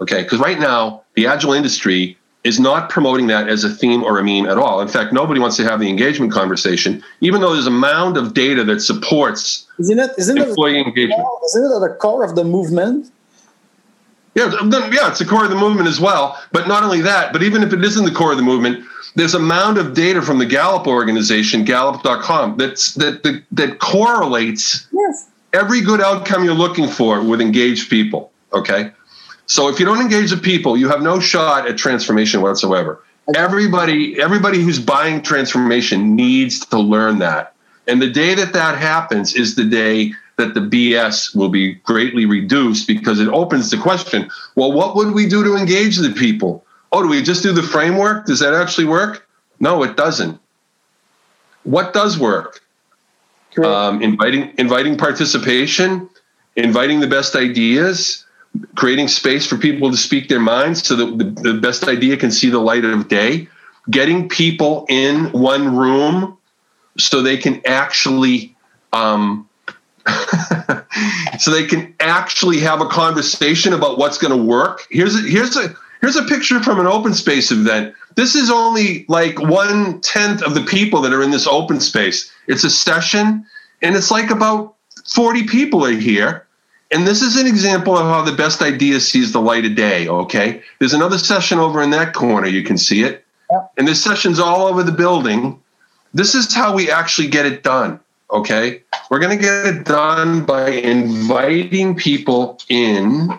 Okay, because right now, the agile industry is not promoting that as a theme or a meme at all. In fact, nobody wants to have the engagement conversation, even though there's a mound of data that supports isn't it, isn't employee it engagement. Isn't it at the core of the movement? Yeah, yeah, it's the core of the movement as well. But not only that, but even if it isn't the core of the movement, there's a mound of data from the Gallup organization, Gallup.com, that's that that, that correlates yes. Every good outcome you're looking for with engaged people. Okay, so if you don't engage the people, you have no shot at transformation whatsoever. Everybody, everybody who's buying transformation needs to learn that. And the day that that happens is the day that the BS will be greatly reduced because it opens the question well, what would we do to engage the people? Oh, do we just do the framework? Does that actually work? No, it doesn't. What does work? Um, inviting, inviting participation, inviting the best ideas, creating space for people to speak their minds so that the, the best idea can see the light of day, getting people in one room so they can actually um, so they can actually have a conversation about what's going to work. Here's a, here's a here's a picture from an open space event. This is only like one tenth of the people that are in this open space. It's a session, and it's like about forty people are here and this is an example of how the best idea sees the light of day. Okay. There's another session over in that corner. You can see it. Yep. And there's sessions all over the building. This is how we actually get it done. Okay. We're going to get it done by inviting people in.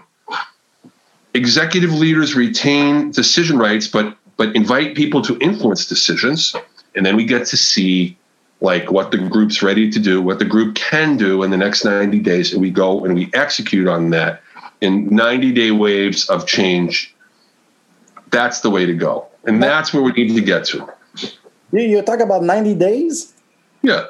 Executive leaders retain decision rights, but but invite people to influence decisions. And then we get to see like what the group's ready to do, what the group can do in the next 90 days, and we go and we execute on that in 90 day waves of change. That's the way to go. And that's where we need to get to. You talk about 90 days? Yeah.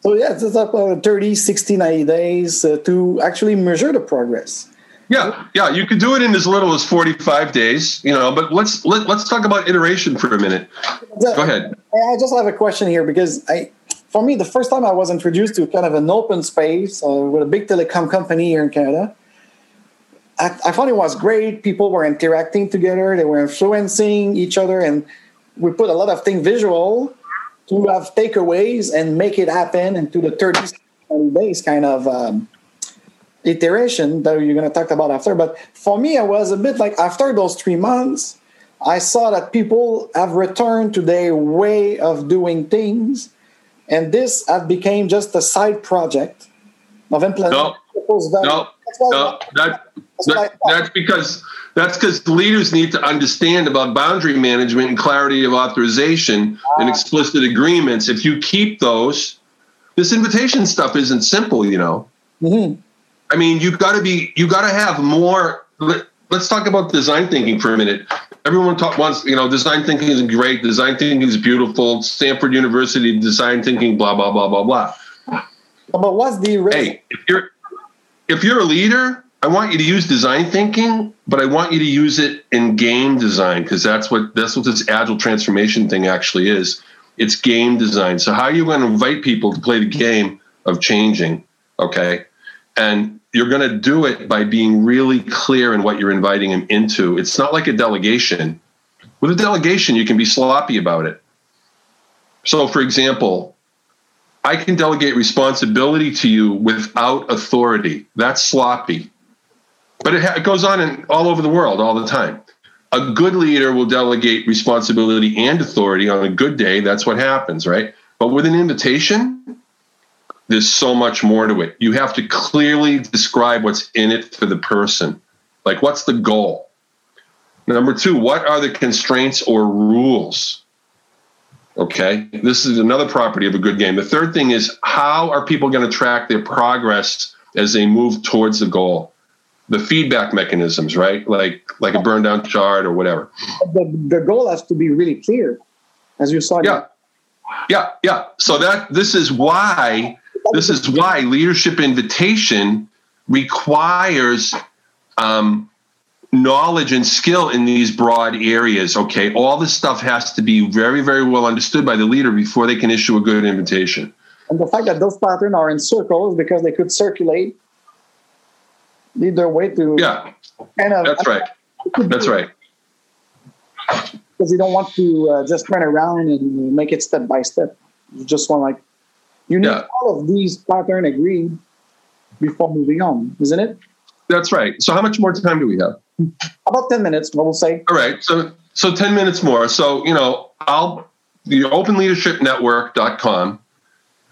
So, yeah, it's about 30, 60, 90 days uh, to actually measure the progress. Yeah, yeah, you could do it in as little as 45 days, you know, but let's let, let's talk about iteration for a minute. Go ahead. I just have a question here because I for me, the first time I was introduced to kind of an open space uh, with a big telecom company here in Canada, I, I thought it was great. People were interacting together, they were influencing each other, and we put a lot of things visual to have takeaways and make it happen into the 30 days kind of um, iteration that you're going to talk about after. But for me, I was a bit like after those three months, I saw that people have returned to their way of doing things and this had became just a side project of implementing no, no, no, that, that, that's because that's because leaders need to understand about boundary management and clarity of authorization ah. and explicit agreements. If you keep those, this invitation stuff isn't simple, you know. Mm-hmm. I mean, you've got to be, you got to have more. Let, us talk about design thinking for a minute everyone talk, wants, you know, design thinking is great. Design thinking is beautiful. Stanford University design thinking, blah, blah, blah, blah, blah. But what's the Hey, if you're, if you're a leader, I want you to use design thinking, but I want you to use it in game design because that's what that's what this agile transformation thing actually is. It's game design. So how are you going to invite people to play the game of changing? Okay, and you're going to do it by being really clear in what you're inviting them into. It's not like a delegation. With a delegation, you can be sloppy about it. So, for example, I can delegate responsibility to you without authority. That's sloppy. But it, ha- it goes on in, all over the world all the time. A good leader will delegate responsibility and authority on a good day. That's what happens, right? But with an invitation, there's so much more to it. You have to clearly describe what's in it for the person. Like, what's the goal? Number two, what are the constraints or rules? Okay, this is another property of a good game. The third thing is how are people going to track their progress as they move towards the goal? The feedback mechanisms, right? Like like a burn down chart or whatever. The, the goal has to be really clear, as you saw. Yeah, yeah, yeah. So that this is why this is why leadership invitation requires um, knowledge and skill in these broad areas. Okay, all this stuff has to be very, very well understood by the leader before they can issue a good invitation. And the fact that those patterns are in circles because they could circulate, lead their way to yeah, kind of. That's right. That's right. Because you don't want to uh, just run around and make it step by step. You just want like you need yeah. all of these pattern agreed before moving on, isn't it? That's right. So how much more time do we have? About 10 minutes, we'll say. All right. So so 10 minutes more. So, you know, I'll the openleadershipnetwork.com.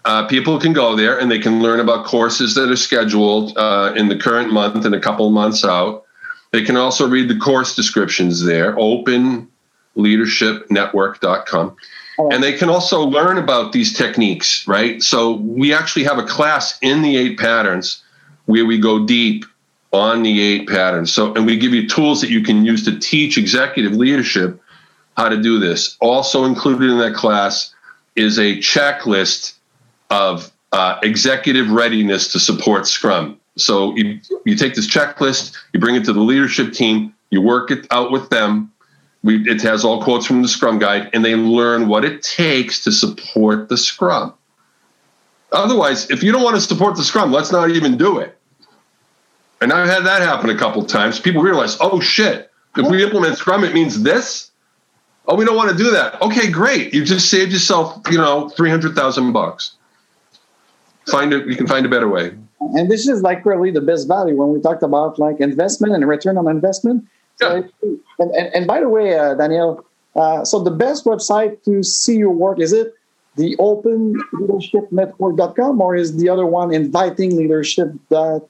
Uh, people can go there and they can learn about courses that are scheduled uh, in the current month and a couple months out. They can also read the course descriptions there, openleadershipnetwork.com. Right. And they can also learn about these techniques, right? So we actually have a class in the eight patterns where we go deep on the eight patterns. So, and we give you tools that you can use to teach executive leadership how to do this. Also included in that class is a checklist of uh, executive readiness to support Scrum. So you, you take this checklist, you bring it to the leadership team, you work it out with them. We, it has all quotes from the Scrum Guide, and they learn what it takes to support the Scrum. Otherwise, if you don't want to support the Scrum, let's not even do it. And I've had that happen a couple times. People realize, oh shit, if we implement Scrum, it means this. Oh, we don't want to do that. Okay, great. You just saved yourself, you know, three hundred thousand bucks. Find it. You can find a better way. And this is like really the best value when we talked about like investment and return on investment. Yeah. So, and, and, and by the way, uh, Daniel, uh, so the best website to see your work is it the open leadership network.com or is the other one inviting leadership I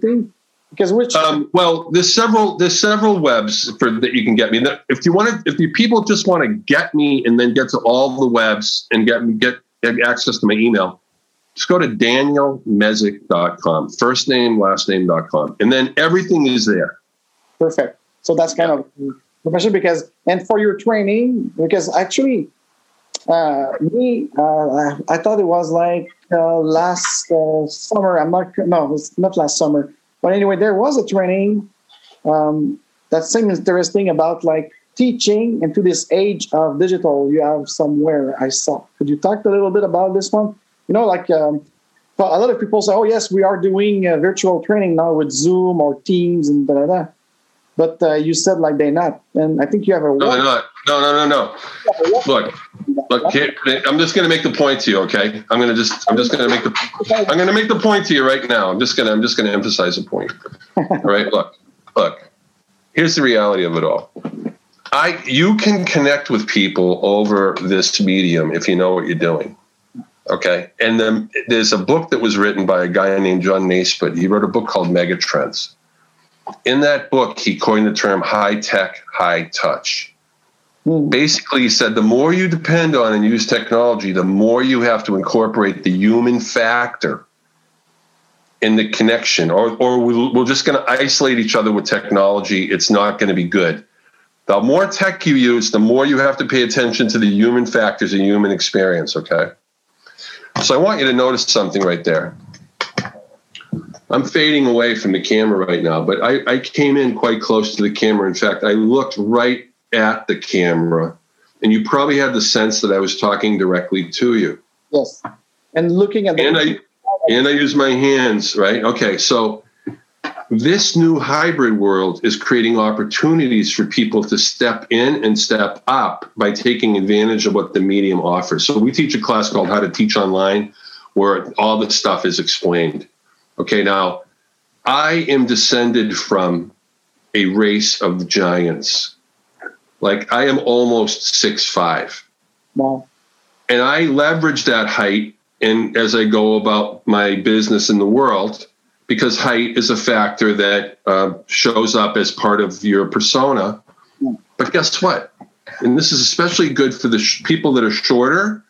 think. Because which? Um, well, there's several there's several webs for that you can get me. If you want to, if you people just want to get me and then get to all the webs and get get, get access to my email, just go to danielmezick.com, first name, last name.com, and then everything is there. Perfect. So that's kind of professional because, and for your training, because actually, uh, me, uh, I thought it was like uh, last uh, summer. I'm not no, it was not last summer. But anyway, there was a training um, that seems interesting about like teaching into this age of digital. You have somewhere I saw. Could you talk a little bit about this one? You know, like um, a lot of people say, "Oh yes, we are doing uh, virtual training now with Zoom or Teams and da da da." But uh, you said like they're not, and I think you have a. No, they're not. No, no, no, no. Look, look. I'm just going to make the point to you. Okay, I'm going to just. I'm just going to make the. I'm going to make the point to you right now. I'm just going to. I'm just going to emphasize a point. All right. Look, look. Here's the reality of it all. I. You can connect with people over this medium if you know what you're doing. Okay, and then there's a book that was written by a guy named John Naisbitt. He wrote a book called Megatrends in that book, he coined the term high tech, high touch. Mm. Basically, he said the more you depend on and use technology, the more you have to incorporate the human factor in the connection, or, or we're just going to isolate each other with technology. It's not going to be good. The more tech you use, the more you have to pay attention to the human factors and human experience, okay? So I want you to notice something right there. I'm fading away from the camera right now, but I, I came in quite close to the camera. In fact, I looked right at the camera, and you probably had the sense that I was talking directly to you. Yes, and looking at the and I and I use my hands. Right. Okay. So this new hybrid world is creating opportunities for people to step in and step up by taking advantage of what the medium offers. So we teach a class called How to Teach Online, where all the stuff is explained. Okay, now I am descended from a race of giants. Like I am almost six five. Wow. And I leverage that height and as I go about my business in the world, because height is a factor that uh, shows up as part of your persona. But guess what? And this is especially good for the sh- people that are shorter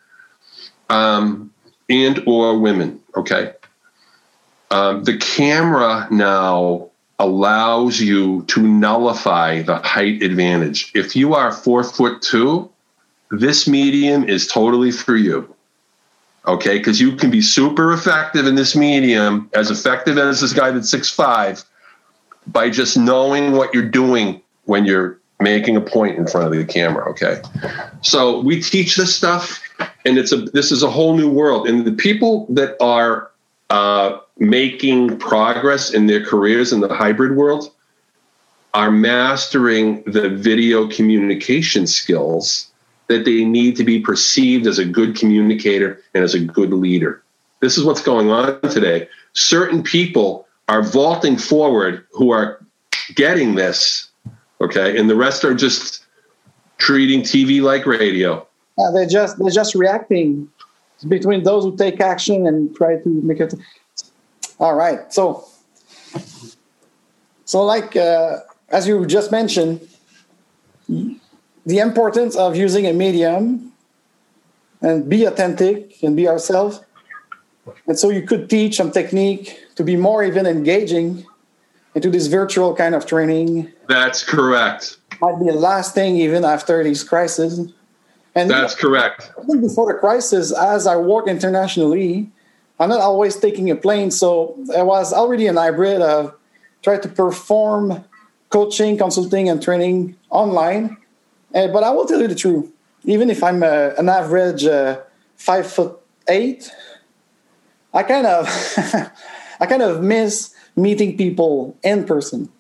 um, and or women. Okay, um, the camera now allows you to nullify the height advantage. If you are four foot two, this medium is totally for you. Okay, because you can be super effective in this medium, as effective as this guy that's six five, by just knowing what you're doing when you're making a point in front of the camera. Okay, so we teach this stuff, and it's a this is a whole new world, and the people that are uh, making progress in their careers in the hybrid world are mastering the video communication skills that they need to be perceived as a good communicator and as a good leader. This is what's going on today. Certain people are vaulting forward who are getting this, okay, and the rest are just treating TV like radio. Uh, they're just they're just reacting between those who take action and try to make it all right. So, so like uh, as you just mentioned, the importance of using a medium and be authentic and be ourselves. And so you could teach some technique to be more even engaging into this virtual kind of training. That's correct. Might be the last thing even after these crises. And that's correct. Even before the crisis, as I work internationally, I'm not always taking a plane, so I was already an hybrid of try to perform coaching, consulting, and training online. Uh, but I will tell you the truth. Even if I'm uh, an average uh, five foot eight, I kind of I kind of miss meeting people in person.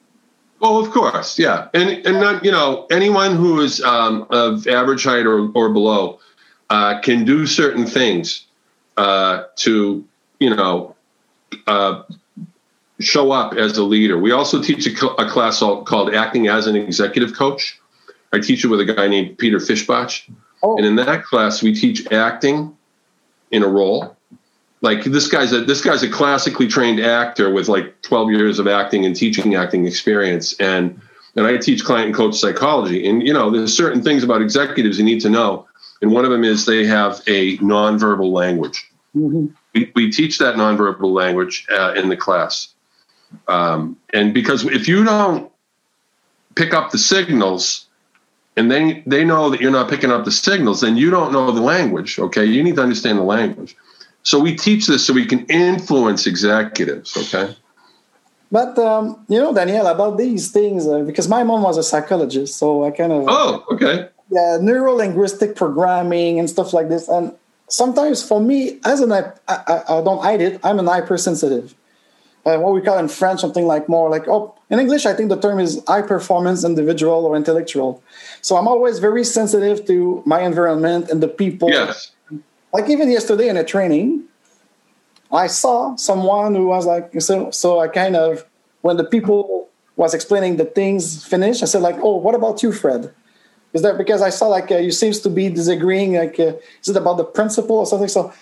Oh, of course, yeah, and and not you know anyone who is um, of average height or or below uh, can do certain things uh, to you know uh, show up as a leader. We also teach a, a, class called acting as an executive coach. I teach it with a guy named Peter Fishbach, oh. and in that class we teach acting in a role. Like this guy's a this guy's a classically trained actor with like 12 years of acting and teaching acting experience, and and I teach client and coach psychology. And you know, there's certain things about executives you need to know, and one of them is they have a nonverbal language. Mm-hmm. We, we teach that nonverbal language uh, in the class. Um, and because if you don't pick up the signals and they, they know that you're not picking up the signals, then you don't know the language. Okay. You need to understand the language. So we teach this so we can influence executives. Okay. But um, you know, Daniel, about these things, uh, because my mom was a psychologist, so I kind of oh, okay, yeah, neuro linguistic programming and stuff like this. And sometimes for me, as an I, I, I don't hide it, I'm an hypersensitive. Uh, what we call in French something like more like oh in English I think the term is high performance individual or intellectual. So I'm always very sensitive to my environment and the people. Yes. Like even yesterday in a training, I saw someone who was like so so I kind of when the people was explaining the things finished, I said like, oh, what about you, Fred? Is that because I saw like uh, you seems to be disagreeing? Like, uh, is it about the principle or something? So,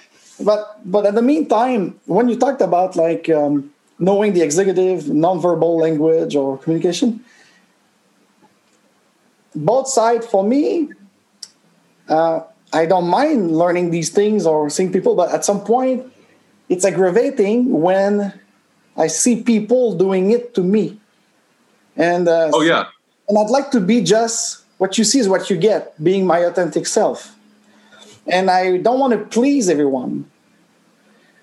but but in the meantime, when you talked about like um, knowing the executive nonverbal language or communication, both sides for me, uh, I don't mind learning these things or seeing people, but at some point, it's aggravating when I see people doing it to me. And uh, oh yeah, and I'd like to be just what you see is what you get, being my authentic self. And I don't want to please everyone.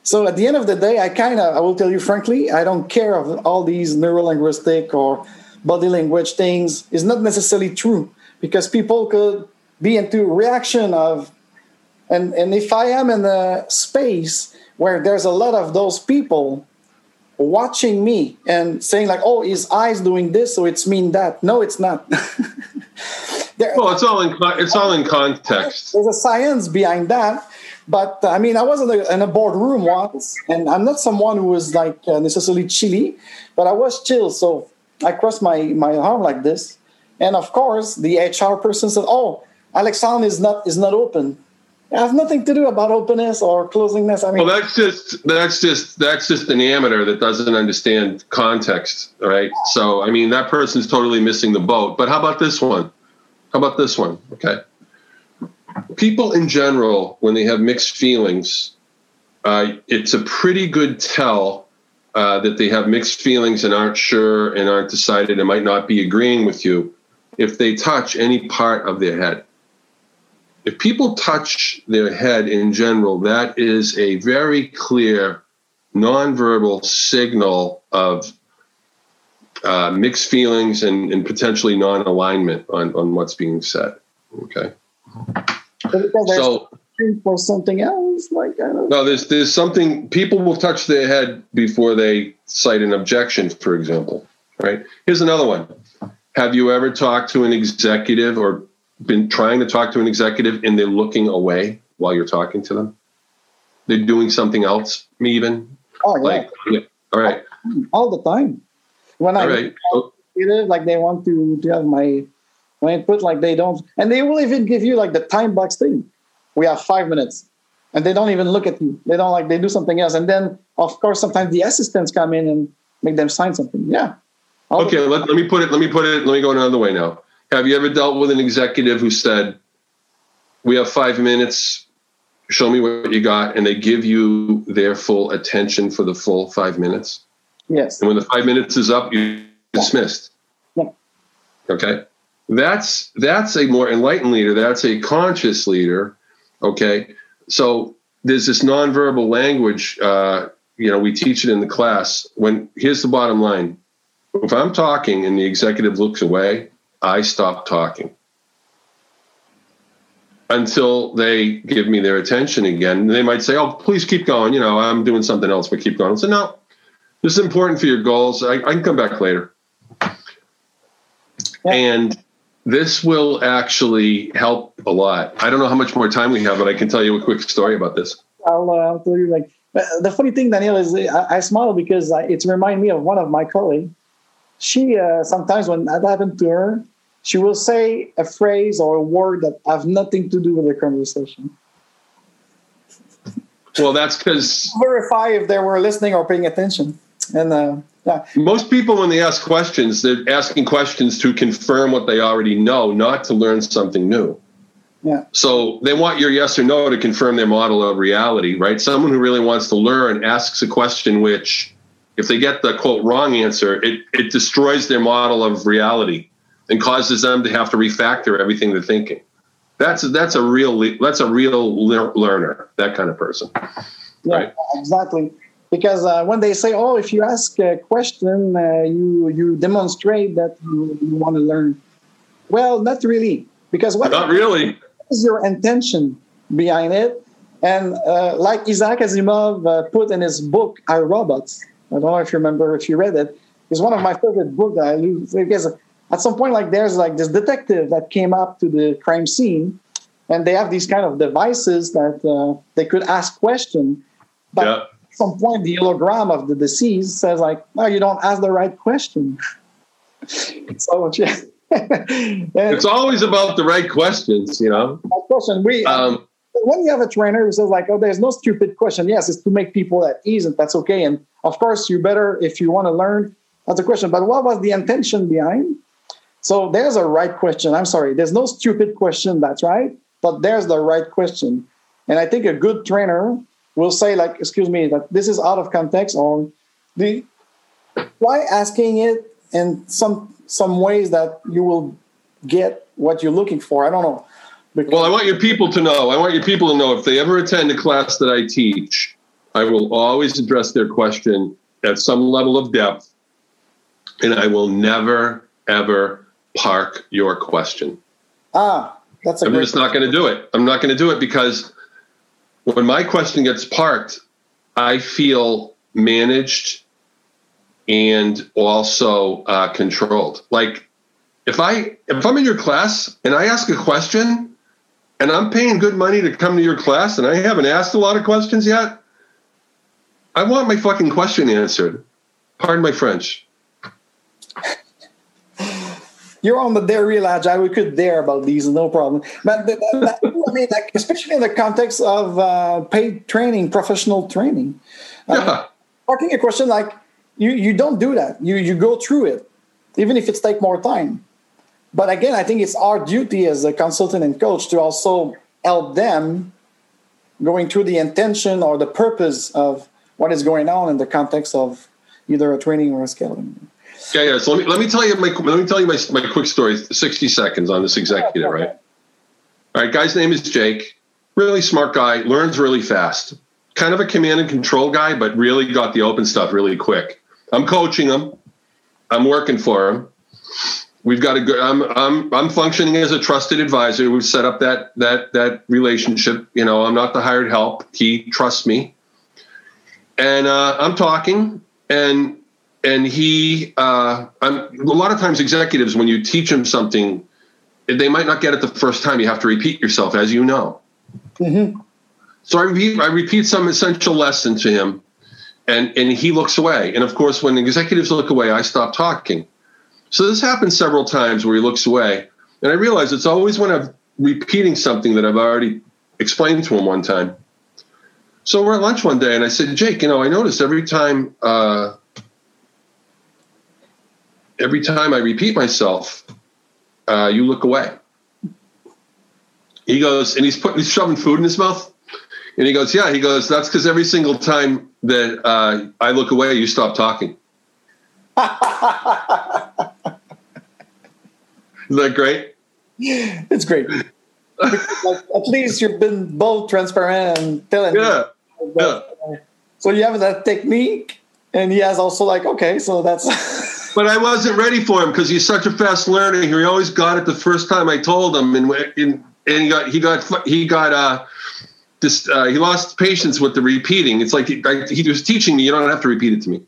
So at the end of the day, I kind of, I will tell you frankly, I don't care of all these neurolinguistic or body language things. Is not necessarily true because people could be into reaction of, and and if I am in a space where there's a lot of those people watching me and saying like, "Oh, his eyes doing this, so it's mean that." No, it's not. well, it's all in it's all in context. There's a science behind that, but uh, I mean, I was in a, in a, boardroom once, and I'm not someone who was like uh, necessarily chilly, but I was chill. So I crossed my my arm like this, and of course, the HR person said, "Oh, Alexandre is not is not open." It has nothing to do about openness or closingness. I mean, well, that's just that's just that's just an amateur that doesn't understand context, right? So, I mean, that person's totally missing the boat. But how about this one? How about this one? Okay. People in general, when they have mixed feelings, uh, it's a pretty good tell uh, that they have mixed feelings and aren't sure and aren't decided and might not be agreeing with you if they touch any part of their head. If people touch their head in general, that is a very clear nonverbal signal of uh, mixed feelings and, and potentially non-alignment on, on what's being said. Okay. So for something else, like I don't no, there's there's something people will touch their head before they cite an objection, for example. Right. Here's another one. Have you ever talked to an executive or been trying to talk to an executive and they're looking away while you're talking to them? They're doing something else, me even. Oh yeah. Like, yeah. All right. All the time when I right. like they want to, to have my my input, like they don't, and they will even give you like the time box thing. We have five minutes, and they don't even look at you. They don't like they do something else, and then of course sometimes the assistants come in and make them sign something. Yeah. I'll okay, let, let me put it. Let me put it. Let me go another way now. Have you ever dealt with an executive who said, "We have five minutes. Show me what you got," and they give you their full attention for the full five minutes? Yes. And when the five minutes is up, you're dismissed. Yeah. Okay. That's that's a more enlightened leader. That's a conscious leader. Okay. So there's this nonverbal language. Uh, you know, we teach it in the class. When here's the bottom line: if I'm talking and the executive looks away, I stop talking until they give me their attention again. They might say, "Oh, please keep going." You know, I'm doing something else, but keep going. So no, this is important for your goals. I, I can come back later. Yeah. And this will actually help a lot. I don't know how much more time we have, but I can tell you a quick story about this. I'll, uh, I'll tell you like the funny thing, Daniel, is I, I smile because I, it's remind me of one of my colleagues. She uh, sometimes when that happened to her, she will say a phrase or a word that have nothing to do with the conversation. Well, that's because verify if they were listening or paying attention. And uh, yeah. most people, when they ask questions, they're asking questions to confirm what they already know, not to learn something new. Yeah. So they want your yes or no to confirm their model of reality, right? Someone who really wants to learn asks a question which, if they get the quote wrong answer, it, it destroys their model of reality and causes them to have to refactor everything they're thinking. That's that's a real that's a real learner, that kind of person. Yeah, right? exactly because uh, when they say, "Oh, if you ask a question, uh, you you demonstrate that you, you want to learn." Well, not really, because what not really is your intention behind it? And uh, like Isaac Asimov uh, put in his book "I Robots," I don't know if you remember if you read it. It's one of my favorite books that I use because at some point, like there's like this detective that came up to the crime scene, and they have these kind of devices that uh, they could ask question, but. Yeah some point the hologram of the deceased says like, no, you don't ask the right question. so yeah. it's always about the right questions, you know. Question we um, when you have a trainer who says like, "Oh, there's no stupid question." Yes, it's to make people at ease, and that's okay. And of course, you better if you want to learn. That's a question. But what was the intention behind? So there's a right question. I'm sorry, there's no stupid question. That's right, but there's the right question. And I think a good trainer will say like, excuse me, that this is out of context or the why asking it in some some ways that you will get what you're looking for. I don't know. Because well, I want your people to know. I want your people to know if they ever attend a class that I teach I will always address their question at some level of depth, and I will never, ever park your question. Ah, that's a I'm just not going to do it. I'm not going to do it because when my question gets parked, I feel managed and also uh, controlled. Like if I if I'm in your class and I ask a question and I'm paying good money to come to your class and I haven't asked a lot of questions yet, I want my fucking question answered. Pardon my French. You're on the dare real agile. We could dare about these, no problem. But the, the, I mean, like, especially in the context of uh, paid training, professional training. Uh, Yeah. Asking a question like you, you don't do that. You you go through it, even if it's take more time. But again, I think it's our duty as a consultant and coach to also help them going through the intention or the purpose of what is going on in the context of either a training or a scaling. Yeah, yeah. So let me let me tell you my let me tell you my my quick story. Sixty seconds on this executive, right? All right, guy's name is Jake. Really smart guy, learns really fast. Kind of a command and control guy, but really got the open stuff really quick. I'm coaching him. I'm working for him. We've got a good. I'm I'm I'm functioning as a trusted advisor. We've set up that that that relationship. You know, I'm not the hired help. He trusts me, and uh, I'm talking, and and he. Uh, I'm, a lot of times, executives, when you teach them something, they might not get it the first time. You have to repeat yourself, as you know. So I repeat, I repeat some essential lesson to him, and and he looks away. And of course, when executives look away, I stop talking. So this happens several times where he looks away, and I realize it's always when I'm repeating something that I've already explained to him one time. So we're at lunch one day, and I said, Jake, you know, I noticed every time, uh, every time I repeat myself, uh, you look away. He goes, and he's putting, he's shoving food in his mouth. And he goes, yeah. He goes, that's because every single time that uh, I look away, you stop talking. Isn't that great? It's great. Like, at least you've been both transparent and telling. me. Yeah. Yeah. So you have that technique, and he has also like, okay, so that's. But I wasn't ready for him because he's such a fast learner. He always got it the first time I told him, and and, and he got he got he got uh, this uh, he lost patience with the repeating. It's like he, I, he was teaching me. You don't have to repeat it to me.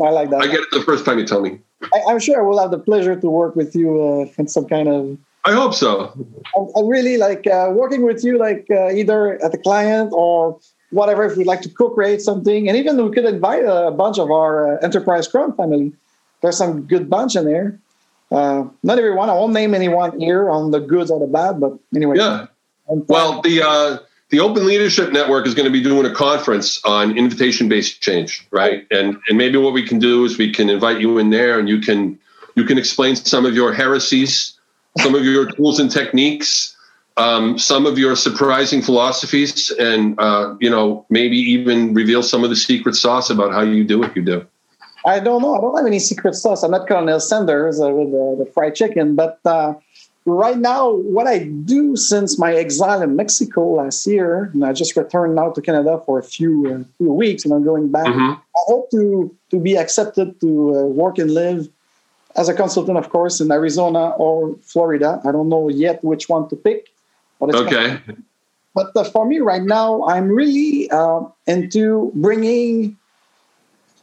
I like that. I get it the first time you tell me. I, I'm sure I will have the pleasure to work with you uh, in some kind of. I hope so. I, I really like uh, working with you, like uh, either at the client or whatever. If we'd like to co-create something, and even we could invite a bunch of our uh, enterprise Scrum family. There's some good bunch in there. Uh, not everyone. I won't name anyone here on the good or the bad, but anyway. Yeah. Well, the uh, the Open Leadership Network is going to be doing a conference on invitation based change, right? And and maybe what we can do is we can invite you in there, and you can you can explain some of your heresies, some of your tools and techniques, um, some of your surprising philosophies, and uh, you know maybe even reveal some of the secret sauce about how you do what you do. I don't know. I don't have any secret sauce. I'm not Colonel Sanders uh, with uh, the fried chicken, but uh, right now, what I do since my exile in Mexico last year, and I just returned now to Canada for a few uh, few weeks, and I'm going back. Mhm. I hope to to be accepted to uh, work and live as a consultant, of course, in Arizona or Florida. I don't know yet which one to pick. But Okay. but uh, for me right now, I'm really uh, into bringing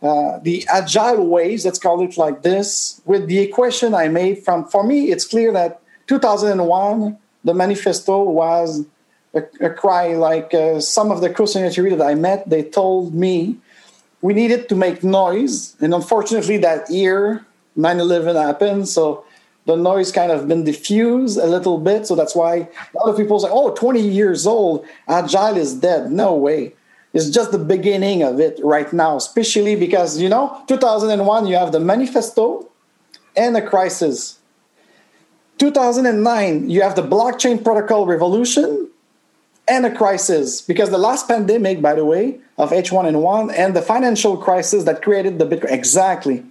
uh, the agile ways, let's call it like this, with the equation I made from, for me, it's clear that 2001, the manifesto was a, a cry like uh, some of the co-signatory that I met, they told me we needed to make noise. And unfortunately, that year, 9 11 happened. So the noise kind of been diffused a little bit. So that's why a lot of people say, oh, 20 years old, agile is dead. No way. It's just the beginning of it right now, especially because, you know, 2001, you have the manifesto and a crisis. 2009, you have the blockchain protocol revolution and a crisis because the last pandemic, by the way, of H1N1 and the financial crisis that created the Bitcoin. Exactly.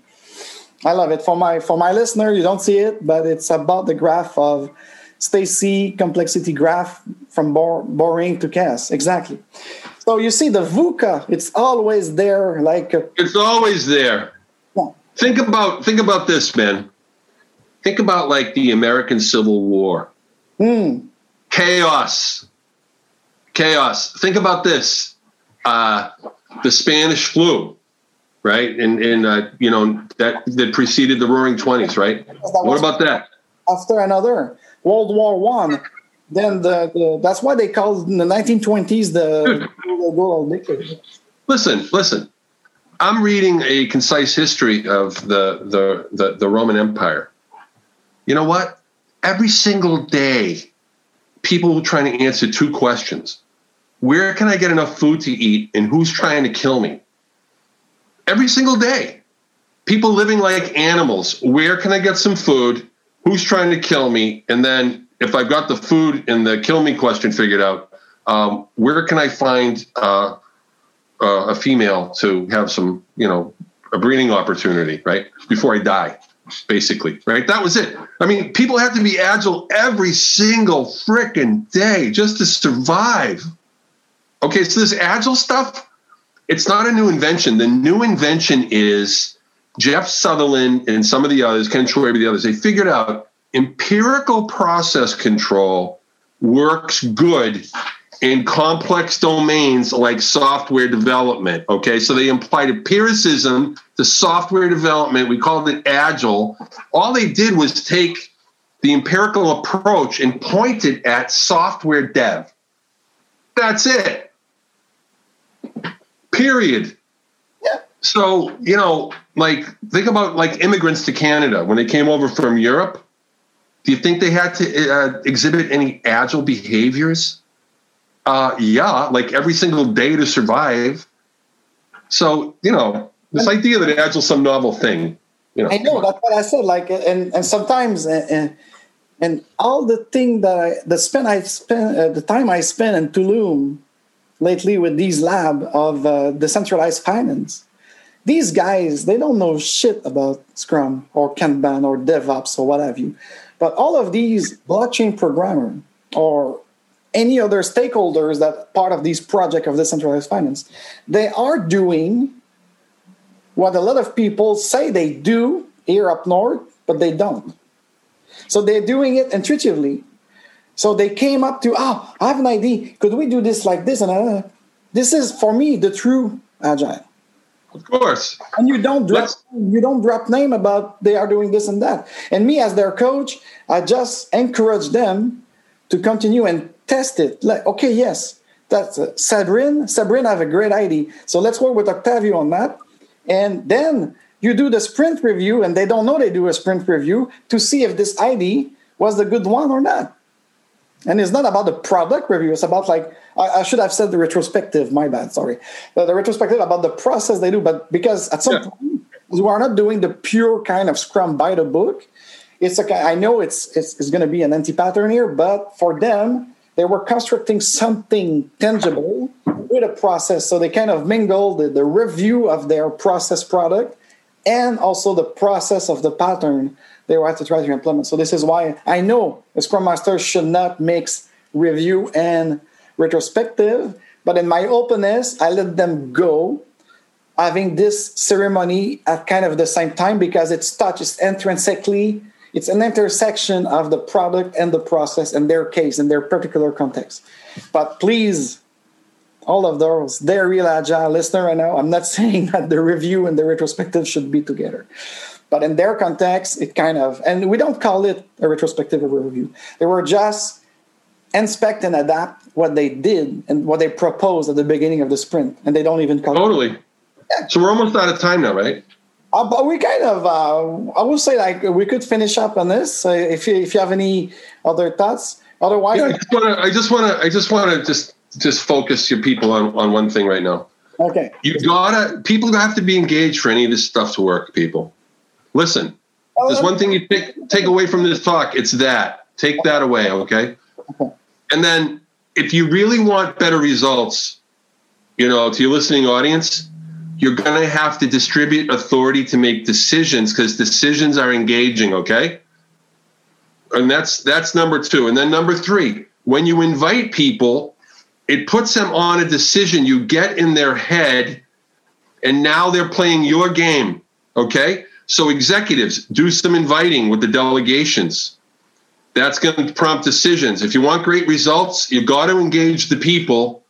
I love it. For my for my listener, you don't see it, but it's about the graph of Stacey complexity graph from bor- boring to chaos. Exactly. So you see the VUCA, it's always there. Like uh, it's always there. Yeah. Think about think about this, man. Think about like the American Civil War. Mm. Chaos. Chaos. Think about this. Uh, the Spanish flu, right? And and uh, you know that that preceded the Roaring Twenties, right? What about that? After another World War One, then the, the, that's why they called in the 1920s the, the gold. Listen, listen. I'm reading a concise history of the, the the the Roman Empire. You know what? Every single day, people were trying to answer two questions: Where can I get enough food to eat, and who's trying to kill me? Every single day, people living like animals. Where can I get some food? Who's trying to kill me? And then if I've got the food and the kill me question figured out, um, where can I find uh, uh, a female to have some, you know, a breeding opportunity, right? Before I die, basically, right? That was it. I mean, people have to be agile every single freaking day just to survive. Okay, so this agile stuff, it's not a new invention. The new invention is Jeff Sutherland and some of the others, Ken Schwaber, the others, they figured out empirical process control works good in complex domains like software development. Okay, so they applied empiricism to software development. We called it agile. All they did was take the empirical approach and point it at software dev. That's it. Period. Yeah. So, you know, like think about like immigrants to Canada when they came over from Europe do you think they had to uh, exhibit any agile behaviors? Uh, yeah, like every single day to survive. So you know, this idea that agile is some novel thing. You know, I know that's what I said. Like, and and sometimes, and, and all the thing that I the spend I spend uh, the time I spend in Tulum lately with these lab of uh, decentralized finance. These guys, they don't know shit about Scrum or Kanban or DevOps or what have you. But all of these blockchain programmer or any other stakeholders that part of this project of decentralized finance, they are doing what a lot of people say they do here up north, but they don't. So they're doing it intuitively. So they came up to, oh, I have an idea. Could we do this like this? And uh, this is for me the true agile. Of course. And you don't drop you don't drop name about they are doing this and that. And me as their coach, I just encourage them to continue and test it. Like, okay, yes, that's uh, Sabrin. Sabrin have a great idea. So let's work with Octavio on that. And then you do the sprint review, and they don't know they do a sprint review to see if this ID was the good one or not. And it's not about the product review. It's about like I, I should have said the retrospective. My bad. Sorry. The, the, retrospective about the process they do, but because at some yeah. point we are not doing the pure kind of Scrum by the book. It's like I know it's it's, it's going to be an anti pattern here, but for them they were constructing something tangible with a process. So they kind of mingled the, the review of their process product and also the process of the pattern they were to try to implement. So this is why I know a Scrum Master should not mix review and retrospective, but in my openness, I let them go having this ceremony at kind of the same time because it's touch, it's intrinsically, it's an intersection of the product and the process in their case, in their particular context. But please, all of those, they're real agile listener right now. I'm not saying that the review and the retrospective should be together. But in their context, it kind of, and we don't call it a retrospective or review. They were just inspect and adapt what they did and what they proposed at the beginning of the sprint, and they don't even call totally. It. Yeah. So we're almost out of time now, right? Uh, but we kind of, uh, I will say, like we could finish up on this uh, if you, if you have any other thoughts. Otherwise, yeah, I just want to, I just want to, just just focus your people on on one thing right now. Okay. You gotta people have to be engaged for any of this stuff to work. People, listen. Oh, there's one thing you take take away from this talk. It's that. Take that away. Okay. And then, if you really want better results, you know, to your listening audience, you're going to have to distribute authority to make decisions because decisions are engaging okay and that's that's number two and then number three when you invite people it puts them on a decision you get in their head, and now they're playing your game. Okay? So, executives, do some inviting with the delegations. That's going to prompt decisions. If you want great results, you got to engage the people.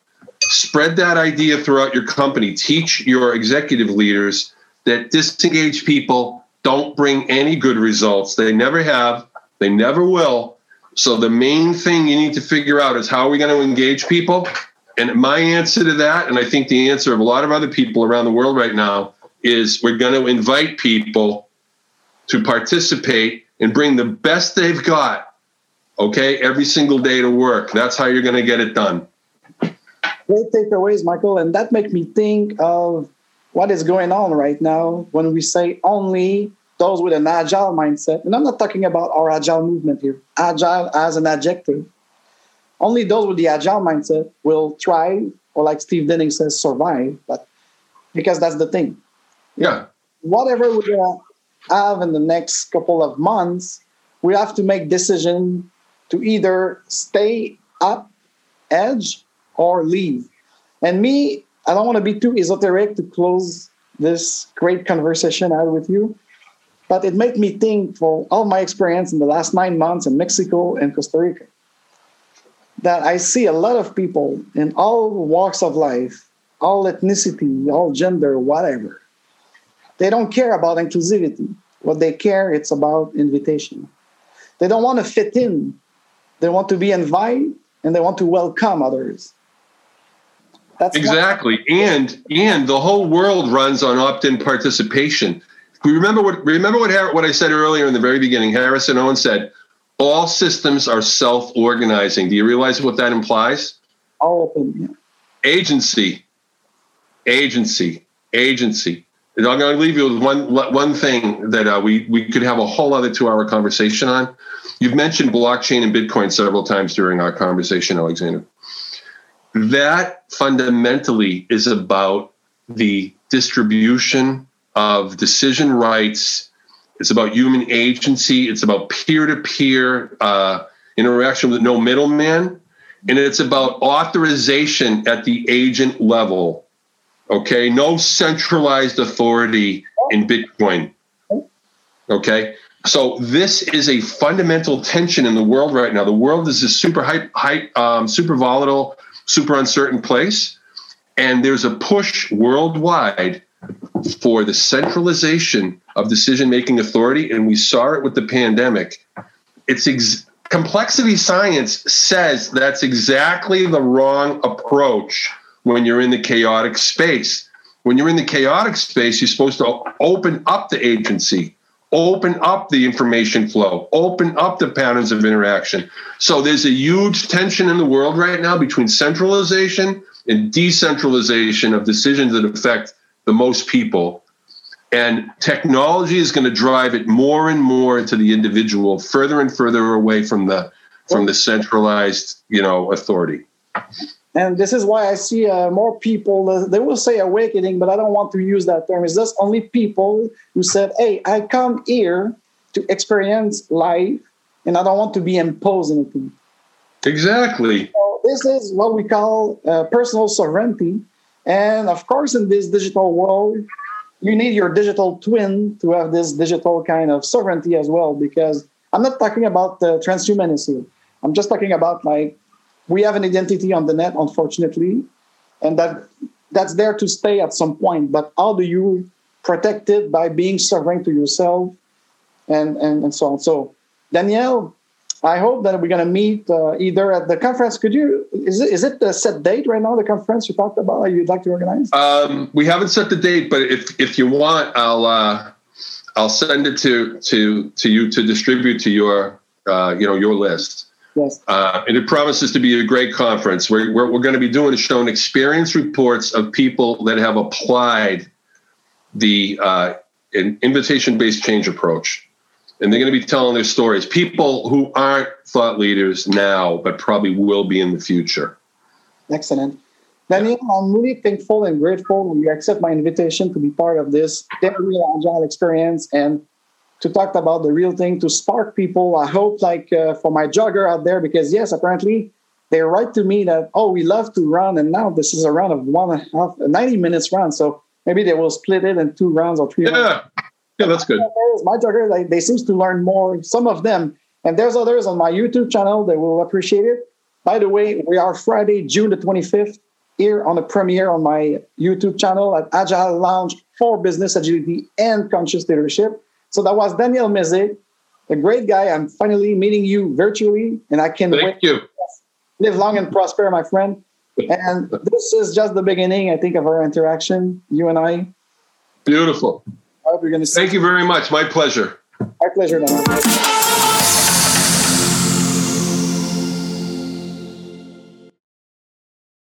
Spread that idea throughout your company. Teach your executive leaders that disengaged people don't bring any good results. They never have, they never will. So the main thing you need to figure out is how are we going to engage people? And my answer to that, and I think the answer of a lot of other people around the world right now, is we're going to invite people to participate and bring the best they've got, okay, every single day to work. That's how you're going to get it done. Great takeaways, Michael. And that makes me think of what is going on right now when we say only those with an agile mindset. And I'm not talking about our agile movement here, agile as an adjective. Only those with the agile mindset will thrive, or like Steve Denning says, survive. But because that's the thing. Yeah. Whatever we're gonna have in the next couple of months, we have to make decision to either stay up edge or leave. And me, I don't want to be too esoteric to close this great conversation out with you, but it made me think for all my experience in the last nine months in Mexico and Costa Rica that I see a lot of people in all walks of life, all ethnicity, all gender, whatever. They don't care about inclusivity. What they care, it's about invitation. They don't want to fit in. They want to be invited and they want to welcome others. That's exactly, one. and and the whole world runs on opt-in participation. We remember what remember what what I said earlier in the very beginning. Harrison Owen said, "All systems are self-organizing." Do you realize what that implies? All of them. Yeah. Agency, agency, agency. I'm going to leave you with one one thing that uh, we we could have a whole other two hour conversation on. You've mentioned blockchain and Bitcoin several times during our conversation, Alexander that fundamentally is about the distribution of decision rights. It's about human agency. It's about peer to peer interaction with no middleman. And it's about authorization at the agent level. Okay. No centralized authority in Bitcoin. Okay. So this is a fundamental tension in the world right now. The world is a super hype, hype um, super volatile, super uncertain place. And there's a push worldwide for the centralization of decision making authority. And we saw it with the pandemic. It's ex- complexity science says that's exactly the wrong approach when you're in the chaotic space. When you're in the chaotic space, you're supposed to open up the agency open up the information flow, open up the patterns of interaction. So there's a huge tension in the world right now between centralization and decentralization of decisions that affect the most people. And technology is going to drive it more and more to the individual, further and further away from the from the centralized, you know, authority and this is why I see uh, more people. Uh, they will say awakening, but I don't want to use that term. It's just only people who said, "Hey, I come here to experience life, and I don't want to be imposed anything." Exactly. So this is what we call uh, personal sovereignty, and of course, in this digital world, you need your digital twin to have this digital kind of sovereignty as well. Because I'm not talking about the transhumanism. I'm just talking about like we have an identity on the net, unfortunately, and that that's there to stay at some point. But how do you protect it by being sovereign to yourself, and and, and so on? So, Danielle, I hope that we're going to meet uh, either at the conference. Could you is it is it the set date right now? The conference you talked about, you'd like to organize? Um, we haven't set the date, but if if you want, I'll uh, I'll send it to to to you to distribute to your uh, you know your list. Yes. Uh, and it promises to be a great conference. We're, we're, we're going to be doing is showing experience reports of people that have applied the uh, invitation based change approach. And they're going to be telling their stories. People who aren't thought leaders now, but probably will be in the future. Excellent. Daniel, I'm really thankful and grateful when you accept my invitation to be part of this very agile experience and to talk about the real thing to spark people. I hope, like uh, for my jogger out there, because yes, apparently they write to me that, oh, we love to run, and now this is a run of one and a half, a 90 minutes run. So maybe they will split it in two rounds or three yeah. rounds. Yeah, that's good. My jogger, they, they seem to learn more, some of them. And there's others on my YouTube channel that will appreciate it. By the way, we are Friday, June the 25th, here on the premiere on my YouTube channel at Agile Lounge for Business Agility and Conscious Leadership. So that was Daniel Mezick, a great guy. I'm finally meeting you virtually, and I can Thank wait. you. Live long and prosper, my friend. And this is just the beginning, I think, of our interaction, you and I. Beautiful. I hope you're going to. Thank you very much. My pleasure. My pleasure, Daniel.